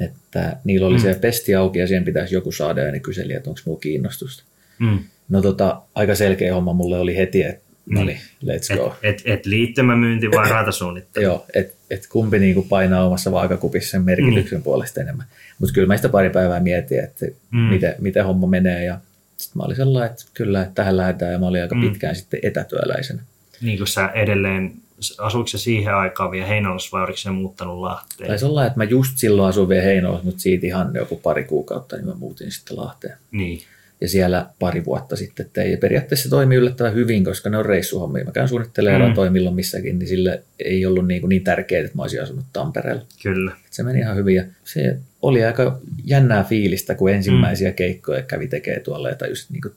että niillä oli mm. se pesti auki ja siihen pitäisi joku saada ja ne kyseli, että onko mulla kiinnostusta. Mm. No tota, aika selkeä homma mulle oli heti, että no niin, let's go. Et, et, et liittymämyynti vai ratasuunnittelu? Joo, että et kumpi niinku painaa omassa vaakakupissa sen merkityksen mm. puolesta enemmän. Mutta kyllä mä sitä pari päivää mietin, että mm. miten, miten homma menee ja sitten mä olin sellainen, että kyllä että tähän lähdetään ja mä olin aika mm. pitkään sitten etätyöläisenä. Niin kuin sä edelleen, asuiko se siihen aikaan vielä Heinolassa vai oliko se muuttanut Lahteen? Taisi olla, että mä just silloin asuin vielä Heinolassa, mutta siitä ihan joku pari kuukautta niin mä muutin sitten Lahteen. Niin ja siellä pari vuotta sitten tein. Ja periaatteessa se toimii yllättävän hyvin, koska ne on reissuhommia. Mä käyn suunnittelemaan mm. milloin missäkin, niin sille ei ollut niin, kuin niin tärkeää, että mä olisin asunut Tampereella. Kyllä. Se meni ihan hyvin ja se oli aika jännää fiilistä, kun ensimmäisiä mm. keikkoja kävi tekemään tuolla ja että niin kuin,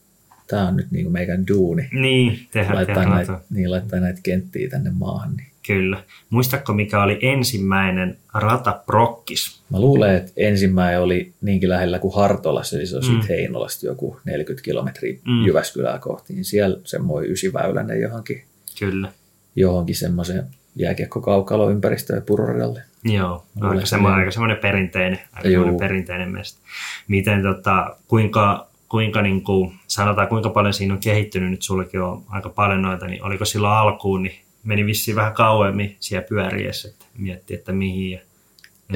tämä on nyt niin kuin meikän duuni. Niin, tehdään, laittaa tehdään näitä, niin, laittaa näitä kenttiä tänne maahan. Niin Kyllä. Muistatko, mikä oli ensimmäinen rataprokkis? Mä luulen, että ensimmäinen oli niinkin lähellä kuin Hartolassa, eli se on mm. Heinolasta joku 40 kilometriä mm. Jyväskylää kohti. Niin siellä semmoinen ysiväyläinen johonkin, Kyllä. johonkin semmoisen jääkiekkokaukalo ympäristöön pururalle. Joo, aika semmoinen, aika semmoinen perinteinen, aika semmoinen perinteinen mesta. Miten, tota, kuinka, kuinka niin kuin, sanotaan, kuinka paljon siinä on kehittynyt, nyt sullekin on aika paljon noita, niin oliko silloin alkuun, niin meni vissiin vähän kauemmin siellä pyöriessä, että mietti, että mihin ja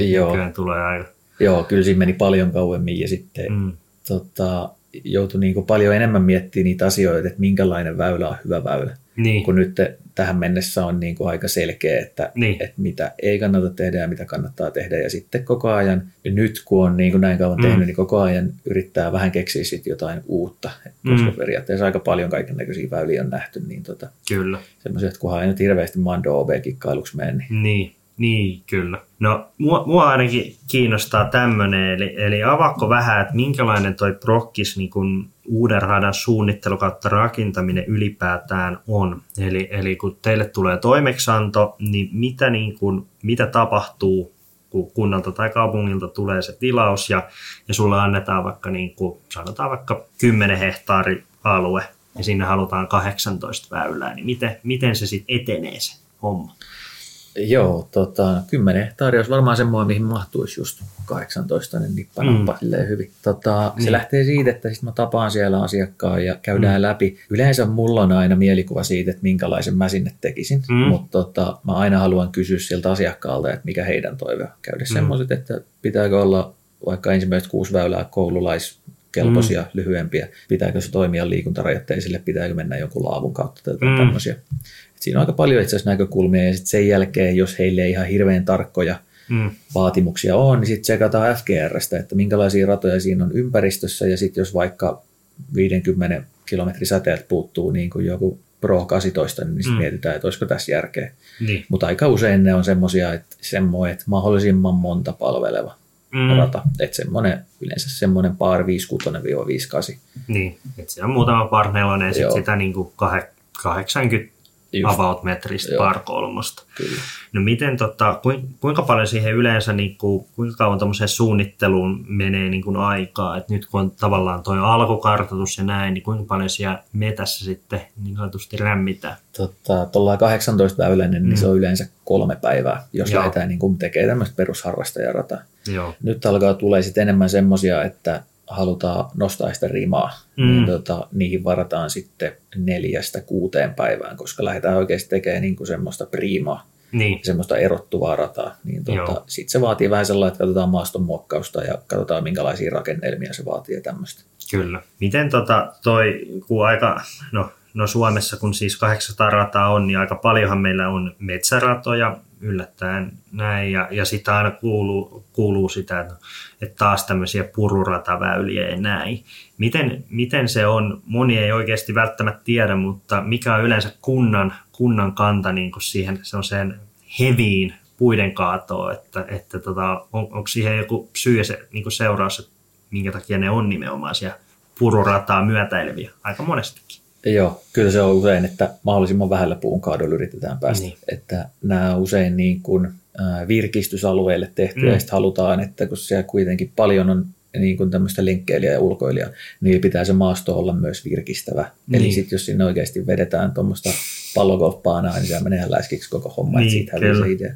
Joo. tulee aika. Joo, kyllä siinä meni paljon kauemmin ja sitten mm. tota, joutui niin paljon enemmän miettimään niitä asioita, että minkälainen väylä on hyvä väylä. Niin. Kun nyt tähän mennessä on niin kuin aika selkeä, että, niin. että mitä ei kannata tehdä ja mitä kannattaa tehdä. Ja sitten koko ajan, nyt kun on niin kuin näin kauan mm. tehnyt, niin koko ajan yrittää vähän keksiä sit jotain uutta. Koska mm. periaatteessa aika paljon kaiken näköisiä väyliä on nähty. Niin tota, Kyllä. Semmoisia, että kunhan ei nyt hirveästi Mando OB-kikkailuksi mene. Niin. niin. Niin, kyllä. No, mua, mua ainakin kiinnostaa tämmöinen, eli, eli avakko vähän, että minkälainen toi prokkis niin kun uuden radan suunnittelu kautta rakentaminen ylipäätään on. Eli, eli kun teille tulee toimeksanto, niin mitä, niin kun, mitä tapahtuu, kun kunnalta tai kaupungilta tulee se tilaus ja, ja sulle annetaan vaikka, niin kuin, sanotaan vaikka 10 hehtaari alue ja sinne halutaan 18 väylää, niin miten, miten se sitten etenee se homma? Joo, tota, 10 hehtaaria olisi varmaan semmoinen, mihin mahtuisi just 18, niin nippanappa mm. hyvin. Tota, niin. Se lähtee siitä, että sit mä tapaan siellä asiakkaan ja käydään mm. läpi. Yleensä mulla on aina mielikuva siitä, että minkälaisen mä sinne tekisin, mm. mutta tota, mä aina haluan kysyä sieltä asiakkaalta, että mikä heidän toive on. Käydä mm. semmoiset, että pitääkö olla vaikka ensimmäiset kuusi väylää koululais kelpoisia, mm. lyhyempiä, pitääkö se toimia liikuntarajoitteisille, pitääkö mennä jonkun laavun kautta tai mm. tämmöisiä. Siinä on aika paljon itse asiassa näkökulmia ja sitten sen jälkeen, jos heille ei ihan hirveän tarkkoja mm. vaatimuksia on, niin sitten tsekataan FGRstä, että minkälaisia ratoja siinä on ympäristössä ja sitten jos vaikka 50 kilometrin säteeltä puuttuu niin kuin joku Pro 18, niin sitten mm. mietitään, että olisiko tässä järkeä. Niin. Mutta aika usein ne on semmoisia, että, semmo, että mahdollisimman monta palveleva mm. rata. Että semmoinen, yleensä semmoinen par 56-58. Niin, että se on muutama par nelonen, sitten sitä niin kuin 80 Just. about metristä Joo. par kolmosta. Kyllä. No miten, tota, kuinka paljon siihen yleensä, niin kuin, kuinka kauan tuommoiseen suunnitteluun menee niin kuin aikaa, että nyt kun on tavallaan tuo alkukartoitus ja näin, niin kuinka paljon siellä metässä sitten niin sanotusti rämmitään? Tota, tuolla 18 väyläinen, mm. niin se on yleensä kolme päivää, jos Joo. lähdetään niin kuin tekemään tämmöistä perusharrastajarataa. Joo. Nyt alkaa tulee sitten enemmän semmoisia, että halutaan nostaa sitä rimaa, mm. niin tota, niihin varataan sitten neljästä kuuteen päivään, koska lähdetään oikeasti tekemään niin kuin semmoista priimaa, niin. semmoista erottuvaa rataa. Niin tota, sitten se vaatii vähän sellainen, että katsotaan maastonmuokkausta ja katsotaan minkälaisia rakennelmia se vaatii ja tämmöistä. Kyllä. Miten tota, toi, kun aika, no, no Suomessa kun siis 800 rataa on, niin aika paljonhan meillä on metsäratoja, yllättäen näin. Ja, ja sitten aina kuuluu, kuuluu sitä, että, että taas tämmöisiä pururataväyliä ja näin. Miten, miten se on, moni ei oikeasti välttämättä tiedä, mutta mikä on yleensä kunnan, kunnan kanta niin kuin siihen sen heviin puiden kaatoa, että, että tota, on, onko siihen joku syy ja se, niin seuraus, että minkä takia ne on nimenomaan siellä pururataa myötäileviä aika monestikin. Joo, kyllä se on usein, että mahdollisimman vähällä puun kaadolla yritetään päästä. Niin. Että nämä usein niin kuin virkistysalueille tehtyä mm. ja halutaan, että kun siellä kuitenkin paljon on niin kuin tämmöistä lenkkeilijä ja ulkoilijaa, niin pitää se maasto olla myös virkistävä. Niin. Eli sitten jos sinne oikeasti vedetään tuommoista pallogolfpaanaa, niin se menee läskiksi koko homma, niin, että siitä se idea.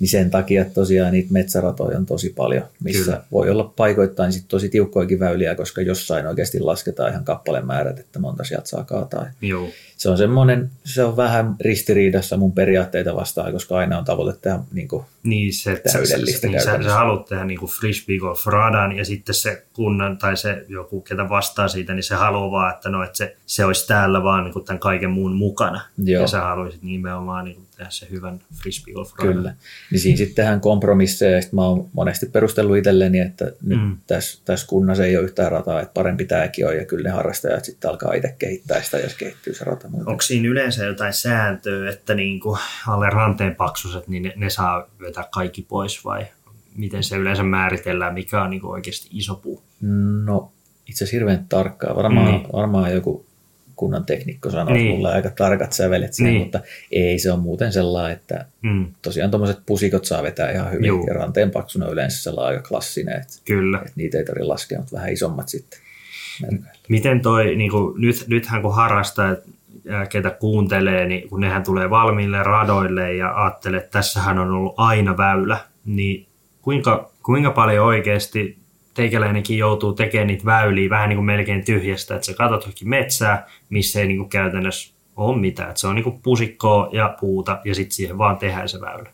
Niin sen takia tosiaan niitä metsäratoja on tosi paljon, missä Kyllä. voi olla paikoittain sit tosi tiukkoikin väyliä, koska jossain oikeasti lasketaan ihan kappalemäärät, että monta sieltä saa kaataa. Joo. Se on semmoinen, se on vähän ristiriidassa mun periaatteita vastaan, koska aina on tavoite tehdä niin kuin niin, se, täydellistä se, niin, sä, sä haluat tehdä niin kuin frisbee golf radan ja sitten se kunnan tai se joku, ketä vastaa siitä, niin se haluaa vaan, että, no, että se, se olisi täällä vaan niin kuin tämän kaiken muun mukana. Joo. Ja sä haluaisit nimenomaan niin kuin tehdä se hyvän frisbee golf radan. Kyllä. Niin siinä sitten tehdään kompromisseja ja sitten mä oon monesti perustellut itselleni, että nyt mm. tässä, tässä kunnassa ei ole yhtään rataa, että parempi tämäkin on ja kyllä ne harrastajat sitten alkaa itse kehittää sitä, jos kehittyy se rata. Onko siinä yleensä jotain sääntöä, että niin kuin alle ranteen paksuset, niin ne, ne saa vetää kaikki pois vai miten se yleensä määritellään, mikä on niin kuin oikeasti iso puu? No itse asiassa hirveän tarkkaa. Varmaan, niin. varmaan joku kunnan teknikko sanoo niin. mulle aika tarkat sävelet siihen, niin. mutta ei se on muuten sellainen, että mm. tosiaan tuommoiset pusikot saa vetää ihan hyvin Juu. ja ranteen paksuna yleensä sellainen aika klassinen, että, Kyllä. että niitä ei tarvitse laskea, mutta vähän isommat sitten. Miten toi, niin kuin, nyt, nythän kun harrastaa, ketä kuuntelee, niin kun nehän tulee valmiille radoille ja ajattelee, että tässähän on ollut aina väylä, niin kuinka, kuinka paljon oikeasti teikäläinenkin joutuu tekemään niitä väyliä vähän niin kuin melkein tyhjästä, että sä katsot johonkin metsää, missä ei niin kuin käytännössä ole mitään. Että se on niin kuin pusikkoa ja puuta ja sitten siihen vaan tehdään se väylä.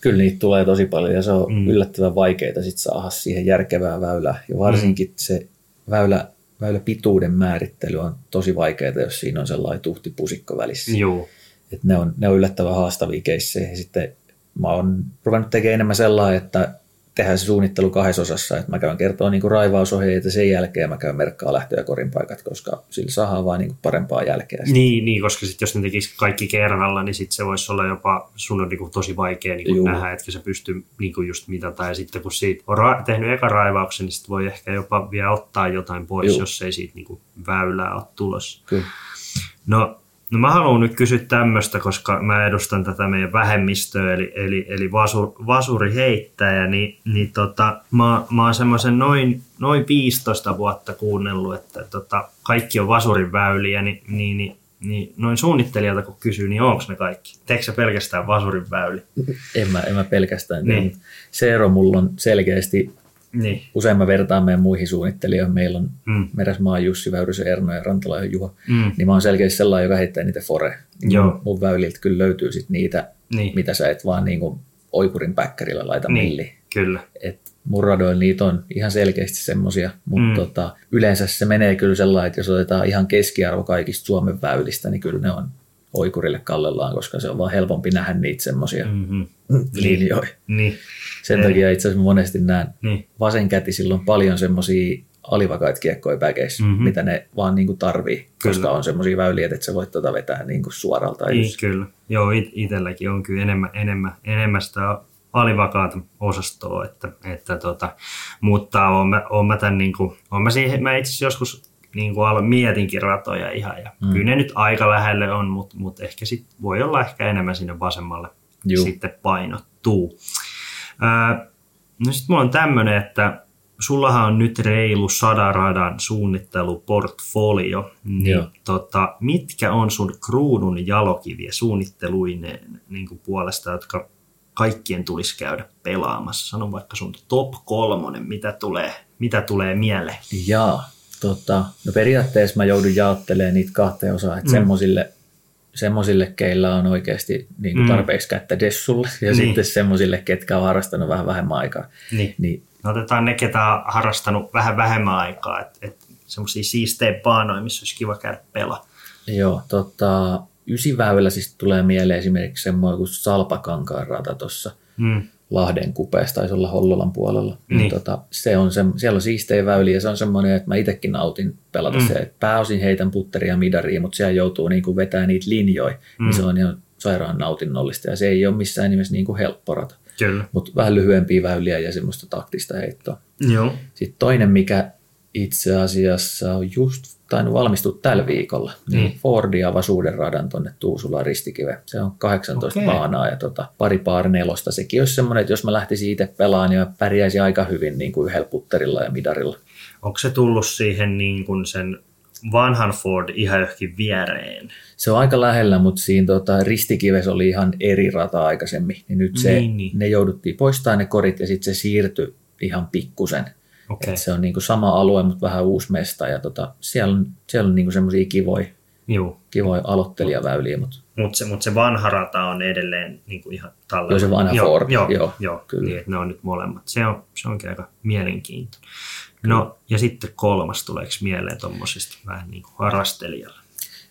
Kyllä niitä tulee tosi paljon ja se on mm. yllättävän vaikeaa sit saada siihen järkevää väylää. Ja varsinkin mm. se väylä, väyläpituuden määrittely on tosi vaikeaa, jos siinä on sellainen tuhti pusikko välissä. Joo. Et ne, on, ne on yllättävän haastavia keissejä. Sitten mä oon ruvennut tekemään enemmän sellainen, että tehdään se suunnittelu kahdessa osassa, että mä käyn kertoa niin raivausohjeita sen jälkeen mä käyn merkkaa lähtö- ja korinpaikat, koska sillä saa vaan niin parempaa jälkeä. Niin, niin, koska sit jos ne tekisi kaikki kerralla, niin sit se voisi olla jopa, sun on niin tosi vaikea niin nähdä, että se pystyy niin just mitata. Ja sitten kun siitä on ra- tehnyt eka raivauksen, niin sitten voi ehkä jopa vielä ottaa jotain pois, Juu. jos ei siitä niin väylää ole tulossa. Kyllä. No No mä haluan nyt kysyä tämmöistä, koska mä edustan tätä meidän vähemmistöä, eli, eli, eli vasur, vasuriheittäjä, niin, niin tota, mä, mä oon semmoisen noin, noin 15 vuotta kuunnellut, että tota, kaikki on vasurin väyliä, niin, niin, niin, niin noin suunnittelijalta kun kysyy, niin onko ne kaikki? Teekö se pelkästään vasurin väyli? En mä, en mä pelkästään. Niin. Se ero mulla on selkeästi niin. Usein mä vertaan meidän muihin suunnittelijoihin. Meillä on mm. Meräsmaa Jussi, Väyrysen Erno ja Rantala ja Juho. Mm. Niin mä oon selkeästi sellainen, joka heittää niitä fore. Niin Joo. Mun, mun väyliltä kyllä löytyy sit niitä, niin. mitä sä et vaan niin kuin oikurin päkkärillä laita niin. milli. Kyllä. Et mun radoilla niitä on ihan selkeästi semmosia, mutta mm. tota, yleensä se menee kyllä sellainen, että jos otetaan ihan keskiarvo kaikista Suomen väylistä, niin kyllä ne on oikurille kallellaan, koska se on vaan helpompi nähdä niitä semmoisia mm-hmm. linjoja. Niin. Sen Eli. takia itse asiassa monesti näen niin. vasenkätisillä on paljon semmoisia alivakaita kiekkoja päkeissä, mm-hmm. mitä ne vaan niin kuin tarvii, kyllä. koska on semmoisia väyliä, että sä voit tuota vetää niin kuin suoralta. Niin, kyllä. Joo, it- itselläkin on kyllä enemmän, enemmän, enemmän sitä alivakaata osastoa, että, että tota, mutta on mä, on mä, tämän, niin kuin, on mä, siihen, mä itse joskus niin kuin aloin, mietinkin ratoja ihan, ja mm. kyllä ne nyt aika lähelle on, mutta, mutta ehkä sit voi olla ehkä enemmän sinne vasemmalle Juh. sitten painottuu. Ää, no sitten mulla on tämmöinen, että sullahan on nyt reilu sadan radan suunnitteluportfolio, niin tota, mitkä on sun kruunun jalokiviä suunnitteluineen niin kuin puolesta, jotka kaikkien tulisi käydä pelaamassa? Sano vaikka sun top kolmonen, mitä tulee, mitä tulee mieleen. Jaa, tota, no periaatteessa mä joudun jaottelemaan niitä kahteen osaan, että mm. semmoisille semmoisille, keillä on oikeasti niin kuin mm. tarpeeksi kättä dessulle ja niin. sitten semmoisille, ketkä on harrastanut vähän vähemmän aikaa. Niin. niin. No otetaan ne, ketä on harrastanut vähän vähemmän aikaa, että et semmoisia siistejä paanoja, missä olisi kiva käydä pelaa. Joo, tota, ysiväylä siis tulee mieleen esimerkiksi semmoinen kuin Salpakankaan rata tuossa mm. Lahden kupeessa, taisi olla Hollolan puolella. Niin. niin. Tota, se on se, siellä on siistejä väyliä ja se on semmoinen, että mä itsekin nautin pelata mm. se. Pääosin heitän putteria ja midaria, mutta siellä joutuu niinku vetämään niitä linjoja, niin mm. niin se on ihan sairaan nautinnollista ja se ei ole missään nimessä niinku helppo rata. Mutta vähän lyhyempiä väyliä ja semmoista taktista heittoa. Joo. Sitten toinen, mikä itse asiassa on just tainnut valmistua tällä viikolla, niin mm. Fordi avasi uuden radan tuonne Tuusulaan ristikive. Se on 18 okay. baanaa ja tota, pari paar nelosta. Sekin olisi semmoinen, että jos mä lähtisin itse pelaamaan, niin mä pärjäisin aika hyvin niin kuin yhdellä putterilla ja midarilla. Onko se tullut siihen niin kuin sen vanhan Ford ihan johonkin viereen? Se on aika lähellä, mutta siinä tota, ristikivessä oli ihan eri rata aikaisemmin. Niin nyt se, niin, niin. ne jouduttiin poistamaan ne korit ja sitten se siirtyi ihan pikkusen. Okay. se on niinku sama alue, mutta vähän uusi mesta ja tota, siellä on, siellä on niinku semmoisia kivoja, kivoja aloittelijaväyliä. Mutta mut se, mut se vanha rata on edelleen niinku ihan tallella. Joo, se vanha joo, Ford. Joo, joo, joo kyllä. Niin, ne on nyt molemmat. Se, on, se onkin aika mielenkiintoinen. No, ja sitten kolmas tuleeko mieleen tuommoisesta vähän niin kuin harrastelijalla?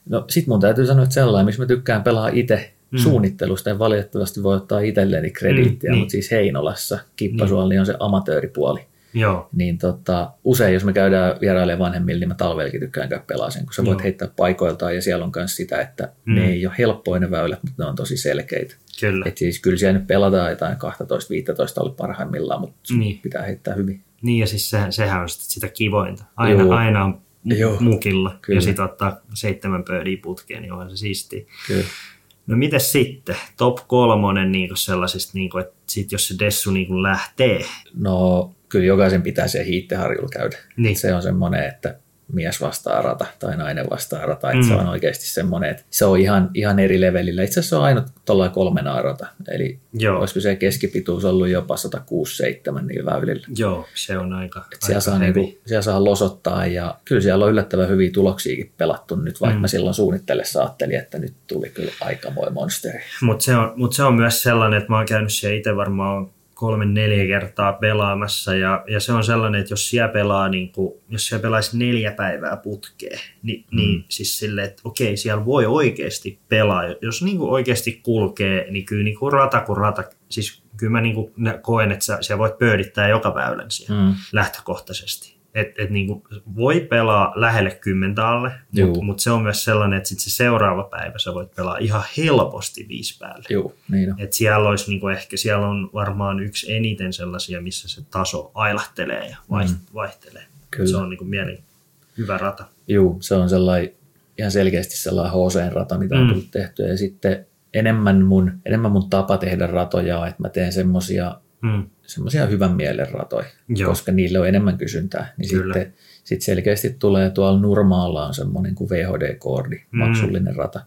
No sit mun täytyy sanoa, että sellainen, missä mä tykkään pelaa itse mm. suunnittelusta, en valitettavasti voi ottaa itselleni krediittiä, mm, niin. mutta siis Heinolassa Kippasuoli niin. on se amatööripuoli. Joo. Niin tota, usein, jos me käydään vierailemaan vanhemmille, niin mä talvellakin tykkään käydä pelaa sen, kun sä voit Joo. heittää paikoiltaan ja siellä on myös sitä, että mm. ne ei ole helppoja ne väylät, mutta ne on tosi selkeitä. Kyllä. Et siis kyllä siellä nyt pelataan jotain 12-15 oli parhaimmillaan, mutta niin. pitää heittää hyvin. Niin ja siis sehän, sehän on sitä kivointa. Aina, Joo. aina on Joo. mukilla Kyllä. ja sitten ottaa seitsemän pöydiä putkeen, niin onhan se siistiä. Kyllä. No miten sitten? Top kolmonen niin sellaisista, niin kuin, että sit jos se Dessu niin lähtee? No kyllä jokaisen pitää se hiitteharjulla käydä. Niin. Se on semmoinen, että mies vastaa rata tai nainen vastaa rata. Mm. Että se on oikeasti semmoinen, että se on ihan, ihan eri levelillä. Itse asiassa se on ainut tuolla kolmen rata. Eli Joo. olisiko se keskipituus ollut jopa 106-7 niillä väylillä. Joo, se on aika, Et aika siellä, saa niinku, siellä saa losottaa ja kyllä siellä on yllättävän hyviä tuloksiakin pelattu nyt, vaikka mm. mä silloin suunnitellessa ajattelin, että nyt tuli kyllä aikamoinen monsteri. Mutta se, on, mut se on myös sellainen, että mä oon käynyt siellä itse varmaan kolme neljä kertaa pelaamassa ja, ja se on sellainen, että jos siellä pelaa, niin kuin, jos siellä pelaisi neljä päivää putkeen, niin, mm. niin siis silleen, että okei, siellä voi oikeasti pelaa. Jos niin kuin oikeasti kulkee, niin kyllä niin kuin rata kuin rata, siis kyllä mä niin kuin koen, että sä, siellä voit pöydittää joka väylän siellä mm. lähtökohtaisesti että et niinku voi pelaa lähelle kymmentä alle, mutta mut se on myös sellainen, että sit se seuraava päivä sä voit pelaa ihan helposti viisi päälle. Joo, niin Et siellä olisi niinku ehkä, siellä on varmaan yksi eniten sellaisia, missä se taso ailahtelee ja mm. vaihtelee. Kyllä. Se on niinku mielen hyvä rata. Joo, se on sellainen ihan selkeästi sellainen HC-rata, mitä on mm. tullut tehtyä. Ja sitten enemmän mun, enemmän mun tapa tehdä ratoja on, että mä teen semmosia mm. Semmoisia hyvän mielen ratoja, Joo. koska niille on enemmän kysyntää. Niin Kyllä. sitten sit selkeästi tulee tuolla Nurmaalla on semmoinen kuin VHD-koordi, mm. maksullinen rata.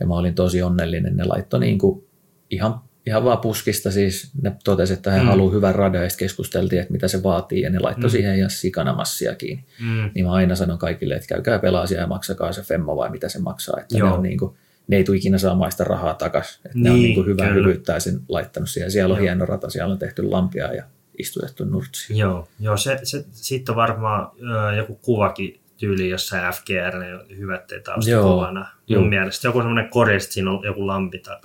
Ja mä olin tosi onnellinen. Ne laittoi niin kuin ihan, ihan vaan puskista siis. Ne totesi, että he mm. haluaa hyvän radan ja keskusteltiin, että mitä se vaatii. Ja ne laittoi mm. siihen ihan sikana massia kiinni. Mm. Niin mä aina sanon kaikille, että käykää pelaa ja maksakaa se femmo vai mitä se maksaa. Että Joo. ne on niin kuin, ne ei tule ikinä saamaan sitä rahaa takaisin. Niin, ne on niin kuin niinku hyvää hyvyyttä sen laittanut siihen. Siellä on Joo. hieno rata, siellä on tehty lampia ja istutettu nurtsi. Joo, Joo se, se, sitten on varmaan ö, joku kuvakin tyyli jossain FGR, ne hyvät taustakuvana. Mun mielestä joku semmoinen kori, siinä on joku lampi tai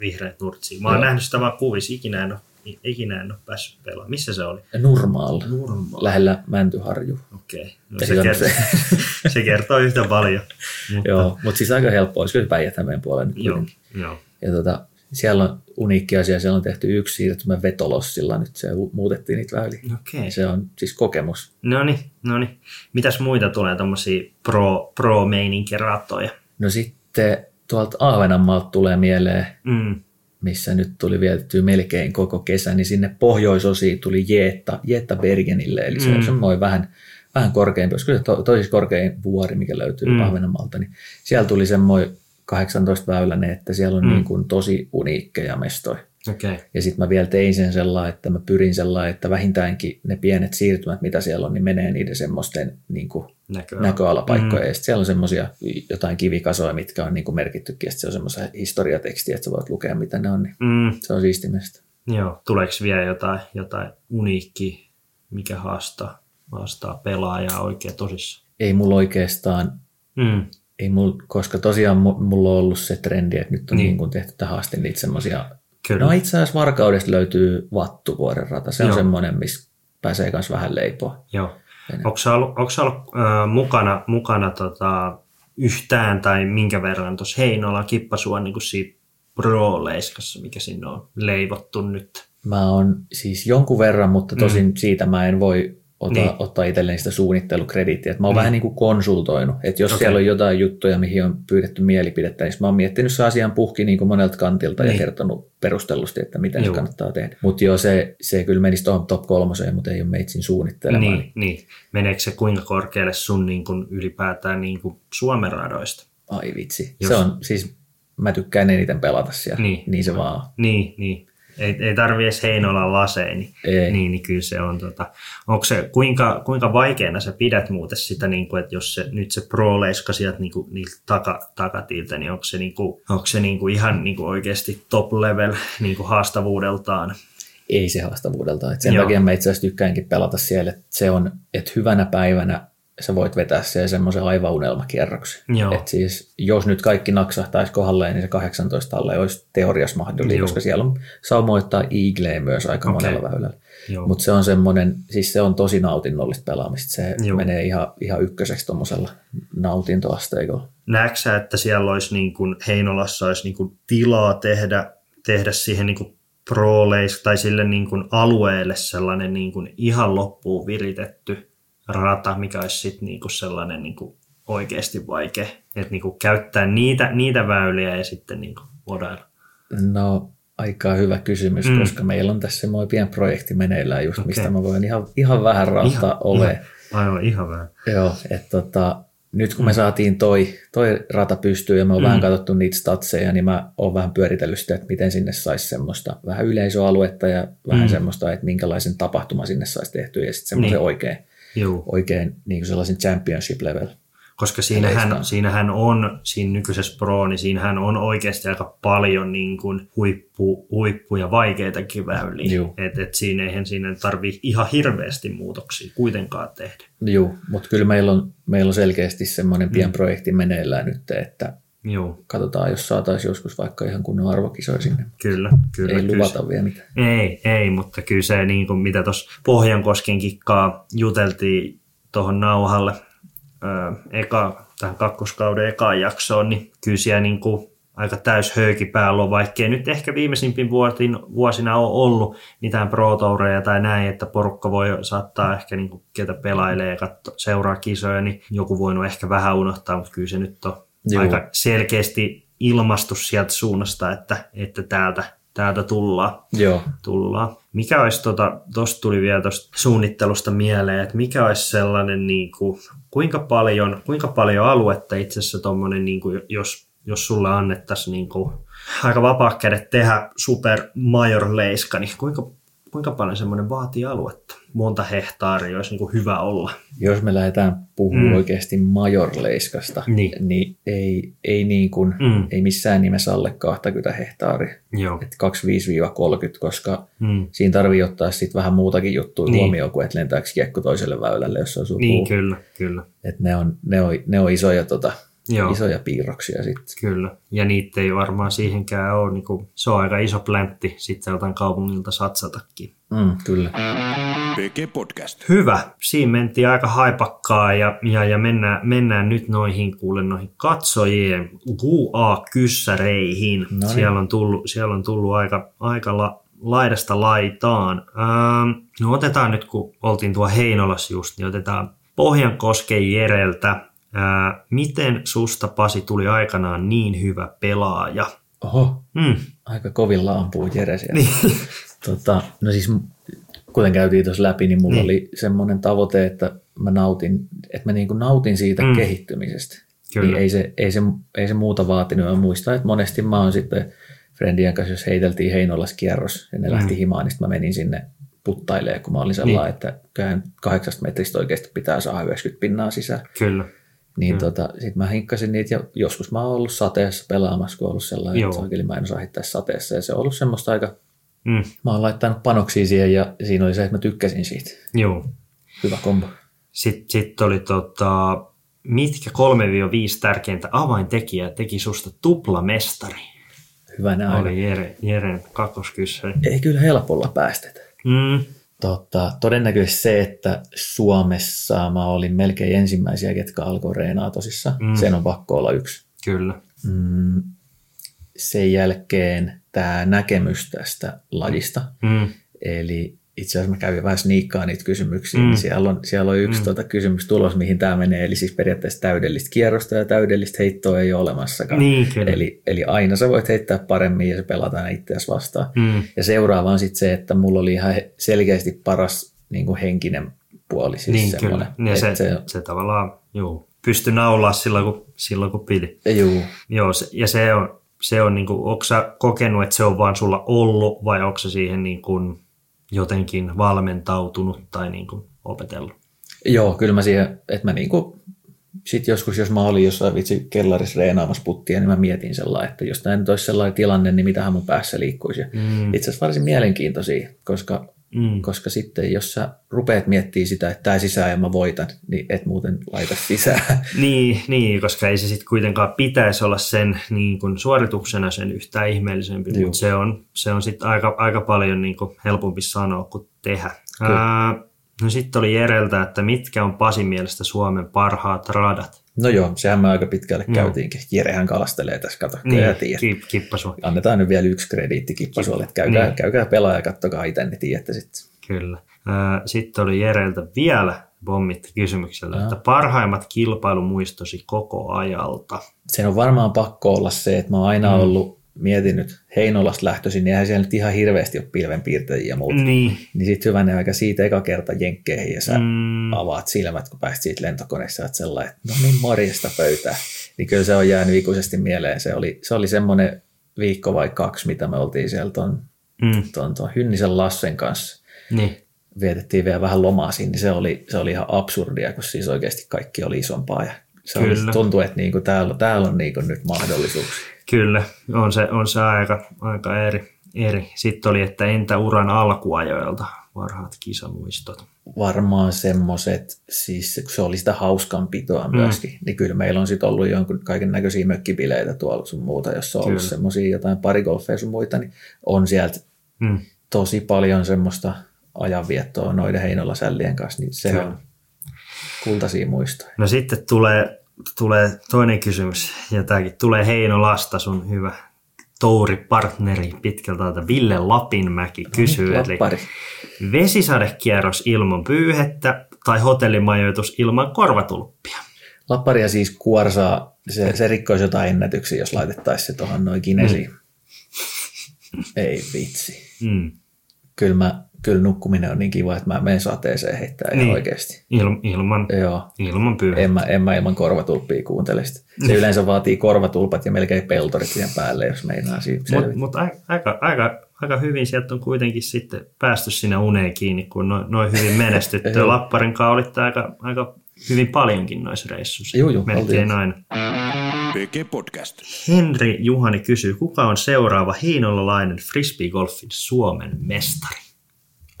vihreät nurtsi. Mä oon Joo. nähnyt sitä vaan kuvissa, ikinä en ole ikinä en ole päässyt pelaamaan. Missä se oli? Nurmaalla. Nurmaalla. Lähellä Mäntyharju. Okei. Okay. No se, kertoo, se kertoo yhtä paljon. Mutta... Joo, mutta siis aika helppoa. Olisi kyllä päijät puolella nyt Joo, joo. Ja tota, siellä on uniikki asia, siellä on tehty yksi siirtymä vetolossilla, nyt se muutettiin niitä väyliä. Okay. Se on siis kokemus. No niin, no niin. Mitäs muita tulee tuommoisia pro, pro ratoja? No sitten tuolta Ahvenanmaalta tulee mieleen mm missä nyt tuli vietetty melkein koko kesä, niin sinne pohjoisosiin tuli Jeetta, Jeetta Bergenille, eli se mm. on semmoinen vähän, vähän korkeampi, olisiko se to, toisiksi korkein vuori, mikä löytyy mm. Ahvenanmaalta, niin siellä tuli semmoinen 18 väyläinen, että siellä on mm. niin kuin tosi uniikkeja mestoja. Okay. Ja sitten mä vielä tein sen sellainen, että mä pyrin sellainen, että vähintäänkin ne pienet siirtymät, mitä siellä on, niin menee niiden semmoisten niin kuin Näköala. näköalapaikkoja. Mm. Ja siellä on semmoisia jotain kivikasoja, mitkä on niin kuin merkittykin, ja se on semmoisia historiatekstiä, että sä voit lukea, mitä ne on. Niin mm. Se on siistimestä. Joo, tuleeko vielä jotain, jotain uniikki, mikä haastaa, haastaa pelaajaa oikein tosissaan? Ei mulla oikeastaan mm ei mul, koska tosiaan mulla on ollut se trendi, että nyt on niin. Niin kuin tehty tähän asti niitä semmoisia. No itse asiassa Varkaudesta löytyy Vattuvuoren rata. Se Joo. on semmoinen, missä pääsee myös vähän leipoa. Joo. Onko sä ollut, onko sä ollut äh, mukana, mukana tota, yhtään tai minkä verran tuossa Heinola kippasua niin kuin siitä Pro-leiskassa, mikä sinne on leivottu nyt? Mä oon siis jonkun verran, mutta tosin mm. siitä mä en voi ota, niin. ottaa itselleen sitä suunnittelukrediittiä. mä oon niin. vähän niin kuin konsultoinut, että jos okay. siellä on jotain juttuja, mihin on pyydetty mielipidettä, niin mä oon miettinyt se asian puhki niin kuin monelta kantilta niin. ja kertonut perustellusti, että miten se kannattaa tehdä. Mutta joo, se, se kyllä menisi tuohon top kolmoseen, mutta ei ole meitsin suunnittelemaan. Niin, niin. Meneekö se kuinka korkealle sun niin kuin ylipäätään niin kuin Suomen radoista? Ai vitsi. Jos... Se on siis, mä tykkään eniten pelata siellä, niin, niin se vaan Niin, niin ei, ei tarvi edes Heinolan laseen, niin, ei. niin, niin kyllä se on. Tota, onko se, kuinka, kuinka vaikeana sä pidät muuten sitä, niin kuin, että jos se, nyt se pro-leiska sieltä niin kuin, niiltä taka, takatilta, niin onko se, niin kuin, onko se niin kuin ihan niin kuin oikeasti top level niin kuin haastavuudeltaan? Ei se haastavuudeltaan. Et sen Joo. takia mä itse asiassa tykkäänkin pelata siellä, että se on, että hyvänä päivänä sä voit vetää se semmoisen aivan unelmakierroksen. Et siis, jos nyt kaikki naksahtaisi kohdalleen, niin se 18 alle olisi teoriassa mahdollista, koska siellä on saumoittaa Eagleä myös aika okay. monella väylällä. Mutta se on semmoinen, siis se on tosi nautinnollista pelaamista. Se Joo. menee ihan, ihan ykköseksi tuommoisella nautintoasteikolla. Näetkö että siellä olisi niin kuin Heinolassa olisi niin kuin tilaa tehdä, tehdä siihen niin kuin pro tai sille niin kuin alueelle sellainen niin kuin ihan loppuun viritetty rata, mikä olisi sitten niinku sellainen niinku oikeasti vaikea, että niinku käyttää niitä, niitä väyliä ja sitten niinku vodailla? No aika hyvä kysymys, mm. koska meillä on tässä semmoinen pieni projekti meneillään just, okay. mistä mä voin ihan, ihan vähän rauttaa ove. Aivan, ihan vähän. Joo, että tota, nyt kun me mm. saatiin toi, toi rata pystyyn ja me on mm. vähän katsottu niitä statseja, niin mä oon vähän pyöritellyt sitä, että miten sinne saisi semmoista vähän yleisöaluetta ja vähän mm. semmoista, että minkälaisen tapahtuma sinne saisi tehtyä ja sitten semmoisen niin. oikein Juu. oikein niin sellaisen championship level. Koska siinähän, siinähän on, siinä nykyisessä Pro, niin siinähän on oikeasti aika paljon niin kuin huippu, huippu ja vaikeitakin väyliä. Että et siinä eihän siinä tarvii ihan hirveästi muutoksia kuitenkaan tehdä. Joo, mutta kyllä meillä on, meillä on selkeästi semmoinen pian mm. projekti meneillään nyt, että Joo. Katsotaan, jos saataisiin joskus vaikka ihan kunnon arvokisoja sinne. Kyllä, kyllä. Ei kyllä luvata vielä mitään. Ei, ei, mutta kyllä se, niin kuin mitä tuossa Pohjankosken kikkaa juteltiin tuohon nauhalle ää, eka, tähän kakkoskauden ekaan jaksoon, niin kyllä siellä niin kuin aika täys höyki päällä on, vaikkei nyt ehkä viimeisimpin vuosina on ollut mitään pro tai näin, että porukka voi saattaa ehkä niin kuin, ketä pelailee ja katso, seuraa kisoja, niin joku voinut ehkä vähän unohtaa, mutta kyllä se nyt on Joo. aika selkeästi ilmastu sieltä suunnasta, että, että täältä, täältä tullaan. Joo. tullaan. Mikä olisi, tuosta tota, tuli vielä tuosta suunnittelusta mieleen, että mikä olisi sellainen, niin kuin, kuinka, paljon, kuinka paljon aluetta itse asiassa tuommoinen, niin kuin, jos, jos sulle annettaisiin niin kuin, aika vapaa kädet tehdä super major leiska, niin kuinka, kuinka paljon semmoinen vaatii aluetta? monta hehtaaria olisi niin hyvä olla. Jos me lähdetään puhumaan mm. oikeasti majorleiskasta, niin, niin ei, ei, niin kuin, mm. ei missään nimessä alle 20 hehtaaria. Joo. Et 25-30, koska mm. siinä tarvii ottaa sitten vähän muutakin juttua niin. huomioon kuin, että lentääkö kiekko toiselle väylälle, jos on Niin, kyllä, kyllä. Et ne, on, ne, on, ne on isoja tota, Joo. isoja piirroksia sitten. Kyllä, ja niitä ei varmaan siihenkään ole, niin kuin, se on aika iso pläntti sitten jotain kaupungilta satsatakin. Mm, kyllä. PG Podcast. Hyvä, siinä mentiin aika haipakkaa ja, ja, ja mennään, mennään nyt noihin, kuule noihin katsojien QA-kyssäreihin. Siellä on tullut, siellä on tullut aika, aika la, laidasta laitaan. Ähm, no otetaan nyt, kun oltiin tuo Heinolassa just, niin otetaan Pohjankosken Jereltä Ää, miten susta, Pasi, tuli aikanaan niin hyvä pelaaja? Oho, mm. aika kovilla ampuu Jere siellä. Niin. tota, no siis, kuten käytiin tuossa läpi, niin mulla niin. oli semmoinen tavoite, että mä nautin, että mä niinku nautin siitä mm. kehittymisestä. Kyllä. Niin ei, se, ei, se, ei se muuta vaatinut. Mä muistan, että monesti mä oon sitten friendien kanssa, jos heiteltiin Heinolas kierros ja ne mm. lähti himaan, niin mä menin sinne puttailemaan, kun mä olin sellainen, niin. että kyllähän kahdeksasta metristä oikeasti pitää saada 90 pinnaa sisään. Kyllä. Niin mm. tota, sit mä hinkkasin niitä ja joskus mä oon ollut sateessa pelaamassa, kun on ollut sellainen, Joo. että oikein mä en osaa heittää sateessa. Ja se on ollut semmoista aika, mm. mä oon laittanut panoksia siihen ja siinä oli se, että mä tykkäsin siitä. Joo. Hyvä kombo. Sitten sit oli tota, mitkä 3-5 tärkeintä avaintekijää teki susta tuplamestari? Hyvänä aika. Oli Jere, Jeren kakkoskyssäri. Ei kyllä helpolla päästetä. Mm. Tota, todennäköisesti se, että Suomessa mä olin melkein ensimmäisiä, ketkä alkoi reenaa tosissa. Mm. Sen on pakko olla yksi. Kyllä. Mm, sen jälkeen tämä näkemys tästä lajista. Mm. Eli itse asiassa mä kävin vähän sniikkaa niitä kysymyksiä, mm. niin siellä on, siellä on yksi mm. tuota kysymys tulos, mihin tämä menee, eli siis periaatteessa täydellistä kierrosta ja täydellistä heittoa ei ole olemassakaan. Niin, eli, eli aina sä voit heittää paremmin ja se pelataan itseäsi vastaan. Mm. Ja seuraava on sitten se, että mulla oli ihan selkeästi paras niin kuin henkinen puoli. Siis niin, kyllä. Ja se, se, se, tavallaan juu, pystyi naulaa silloin, kun, silloin, kun piti. Juu. Joo, se, ja se on, se on niin kuin, onko sä kokenut, että se on vaan sulla ollut vai onko se siihen niin kuin, jotenkin valmentautunut tai niin kuin opetellut? Joo, kyllä mä siihen, että mä niin kuin, sit joskus, jos mä olin jossain vitsi kellarissa reenaamassa puttia, niin mä mietin sellainen, että jos tämä nyt olisi sellainen tilanne, niin mitähän mun päässä liikkuisi. Mm. Itse asiassa varsin mielenkiintoisia, koska Mm. Koska sitten jos sä rupeat miettimään sitä, että tämä sisään ja mä voitan, niin et muuten laita sisään. niin, niin, koska ei se sitten kuitenkaan pitäisi olla sen niin kun suorituksena sen yhtään ihmeellisempi, Juu. mutta se on, se on sitten aika, aika paljon niin kun helpompi sanoa kuin tehdä. Ää, no sitten oli Jereltä, että mitkä on Pasin mielestä Suomen parhaat radat? No joo, sehän me aika pitkälle no. käytiinkin. Jerehän kalastelee tässä, kato, niin. Kippasu. Annetaan nyt vielä yksi krediitti Kippasuolle, että käykää, niin. käykää pelaa ja kattokaa itse, niin tiedätte sitten. Kyllä. Sitten oli Jereltä vielä pommitti kysymyksellä, no. että parhaimmat kilpailumuistosi koko ajalta. Sen on varmaan pakko olla se, että mä oon aina mm. ollut mietin nyt Heinolasta lähtöisin, niin eihän siellä nyt ihan hirveästi ole pilvenpiirtäjiä ja muuta. Niin. Niin sitten hyvänä aika siitä eka kerta jenkkeihin ja sä mm. avaat silmät, kun pääsit siitä lentokoneessa, että sellainen, että no niin morjesta pöytää. Niin kyllä se on jäänyt ikuisesti mieleen. Se oli, se oli semmoinen viikko vai kaksi, mitä me oltiin siellä ton, mm. ton, ton Hynnisen Lassen kanssa. Niin. Vietettiin vielä vähän lomaa siinä, niin se oli, se oli ihan absurdia, kun siis oikeasti kaikki oli isompaa ja se Kyllä. Oli, tuntuu, että niinku täällä, täällä on niinku nyt mahdollisuuksia. Kyllä, on se, on se aika, aika eri, eri. Sitten oli, että entä uran alkuajoilta varhaat kisamuistot? Varmaan semmoiset, siis se oli sitä hauskanpitoa mm. myöskin, niin kyllä meillä on sitten ollut jonkun kaiken näköisiä mökkipileitä tuolla sun muuta, jos on ollut semmoisia jotain parigolfeja sun muita, niin on sieltä mm. tosi paljon semmoista ajanviettoa noiden Heinola-sällien kanssa, niin se kyllä. on kultaisia muistoja. No sitten tulee tulee toinen kysymys, ja tämäkin tulee Heinolasta, sun hyvä touripartneri pitkältä täältä Ville Lapinmäki kysyy, eli vesisadekierros ilman pyyhettä tai hotellimajoitus ilman korvatulppia? Lapparia siis kuorsaa, se, se rikkoisi jotain ennätyksiä, jos laitettaisiin se tuohon noin kinesiin. Mm. Ei vitsi. Mm. Kyllä mä kyllä nukkuminen on niin kiva, että mä menen sateeseen heittää niin. ihan oikeasti. Il, ilman, Joo. ilman En mä, en mä ilman korvatulppia kuuntele sitä. Se niin. yleensä vaatii korvatulpat ja melkein peltorit siihen päälle, jos meinaa siitä Mutta mut aika, aika, aika hyvin sieltä on kuitenkin sitten päästy sinne uneen kiinni, kun noin noi hyvin menestytty. Lapparin kanssa olitte aika, aika hyvin paljonkin noissa reissuissa. Joo, joo. Melkein aina. PG Podcast. Henri Juhani kysyy, kuka on seuraava heinolalainen frisbeegolfin Suomen mestari?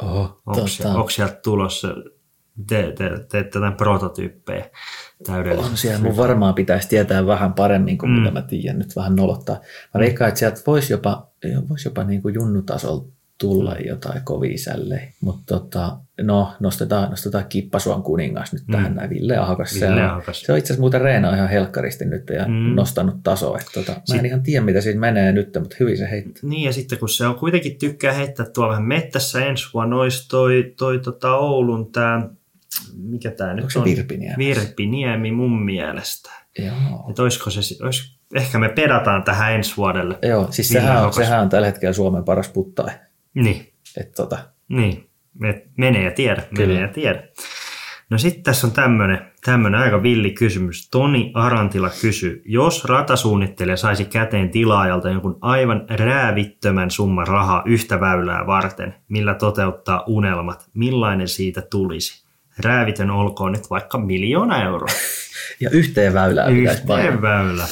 Oho, onko, tota... onko sieltä tulossa, te, te, teette prototyyppejä täydellisesti? On siellä, mun varmaan pitäisi tietää vähän paremmin kuin mm. mitä mä tiedän, nyt vähän nolottaa. Mä veikkaan, että sieltä voisi jopa, vois jopa niin kuin junnutasolta tulla jotain kovia sällejä. Mutta tota, no, nostetaan, nostetaan Kippasuon kuningas nyt tähän mm. näin. Ville. Ville se, on, se on itse asiassa muuten Reena ihan helkkaristi nyt ja mm. nostanut tasoa. Tota, mä en ihan tiedä, mitä siitä menee nyt, mutta hyvin se heittää. Niin ja sitten kun se on kuitenkin tykkää heittää tuolla vähän mettässä ensi vuonna, olisi toi, toi tota Oulun tämä, mikä tämä nyt on? Virpiniemi? Virpiniemi mun mielestä. Joo. Että olisiko se, olis, ehkä me pedataan tähän ensi vuodelle. Joo, siis sehän on, sehän on tällä hetkellä Suomen paras puttai. Niin. Et tota. Niin, menee ja tiedä, menee ja tiedä. No sitten tässä on tämmöinen tämmönen aika villi kysymys. Toni Arantila kysyy, jos ratasuunnittelija saisi käteen tilaajalta jonkun aivan räävittömän summan rahaa yhtä väylää varten, millä toteuttaa unelmat, millainen siitä tulisi? Räävitön olkoon nyt vaikka miljoona euroa. ja yhteen väylään Yhteen väylä.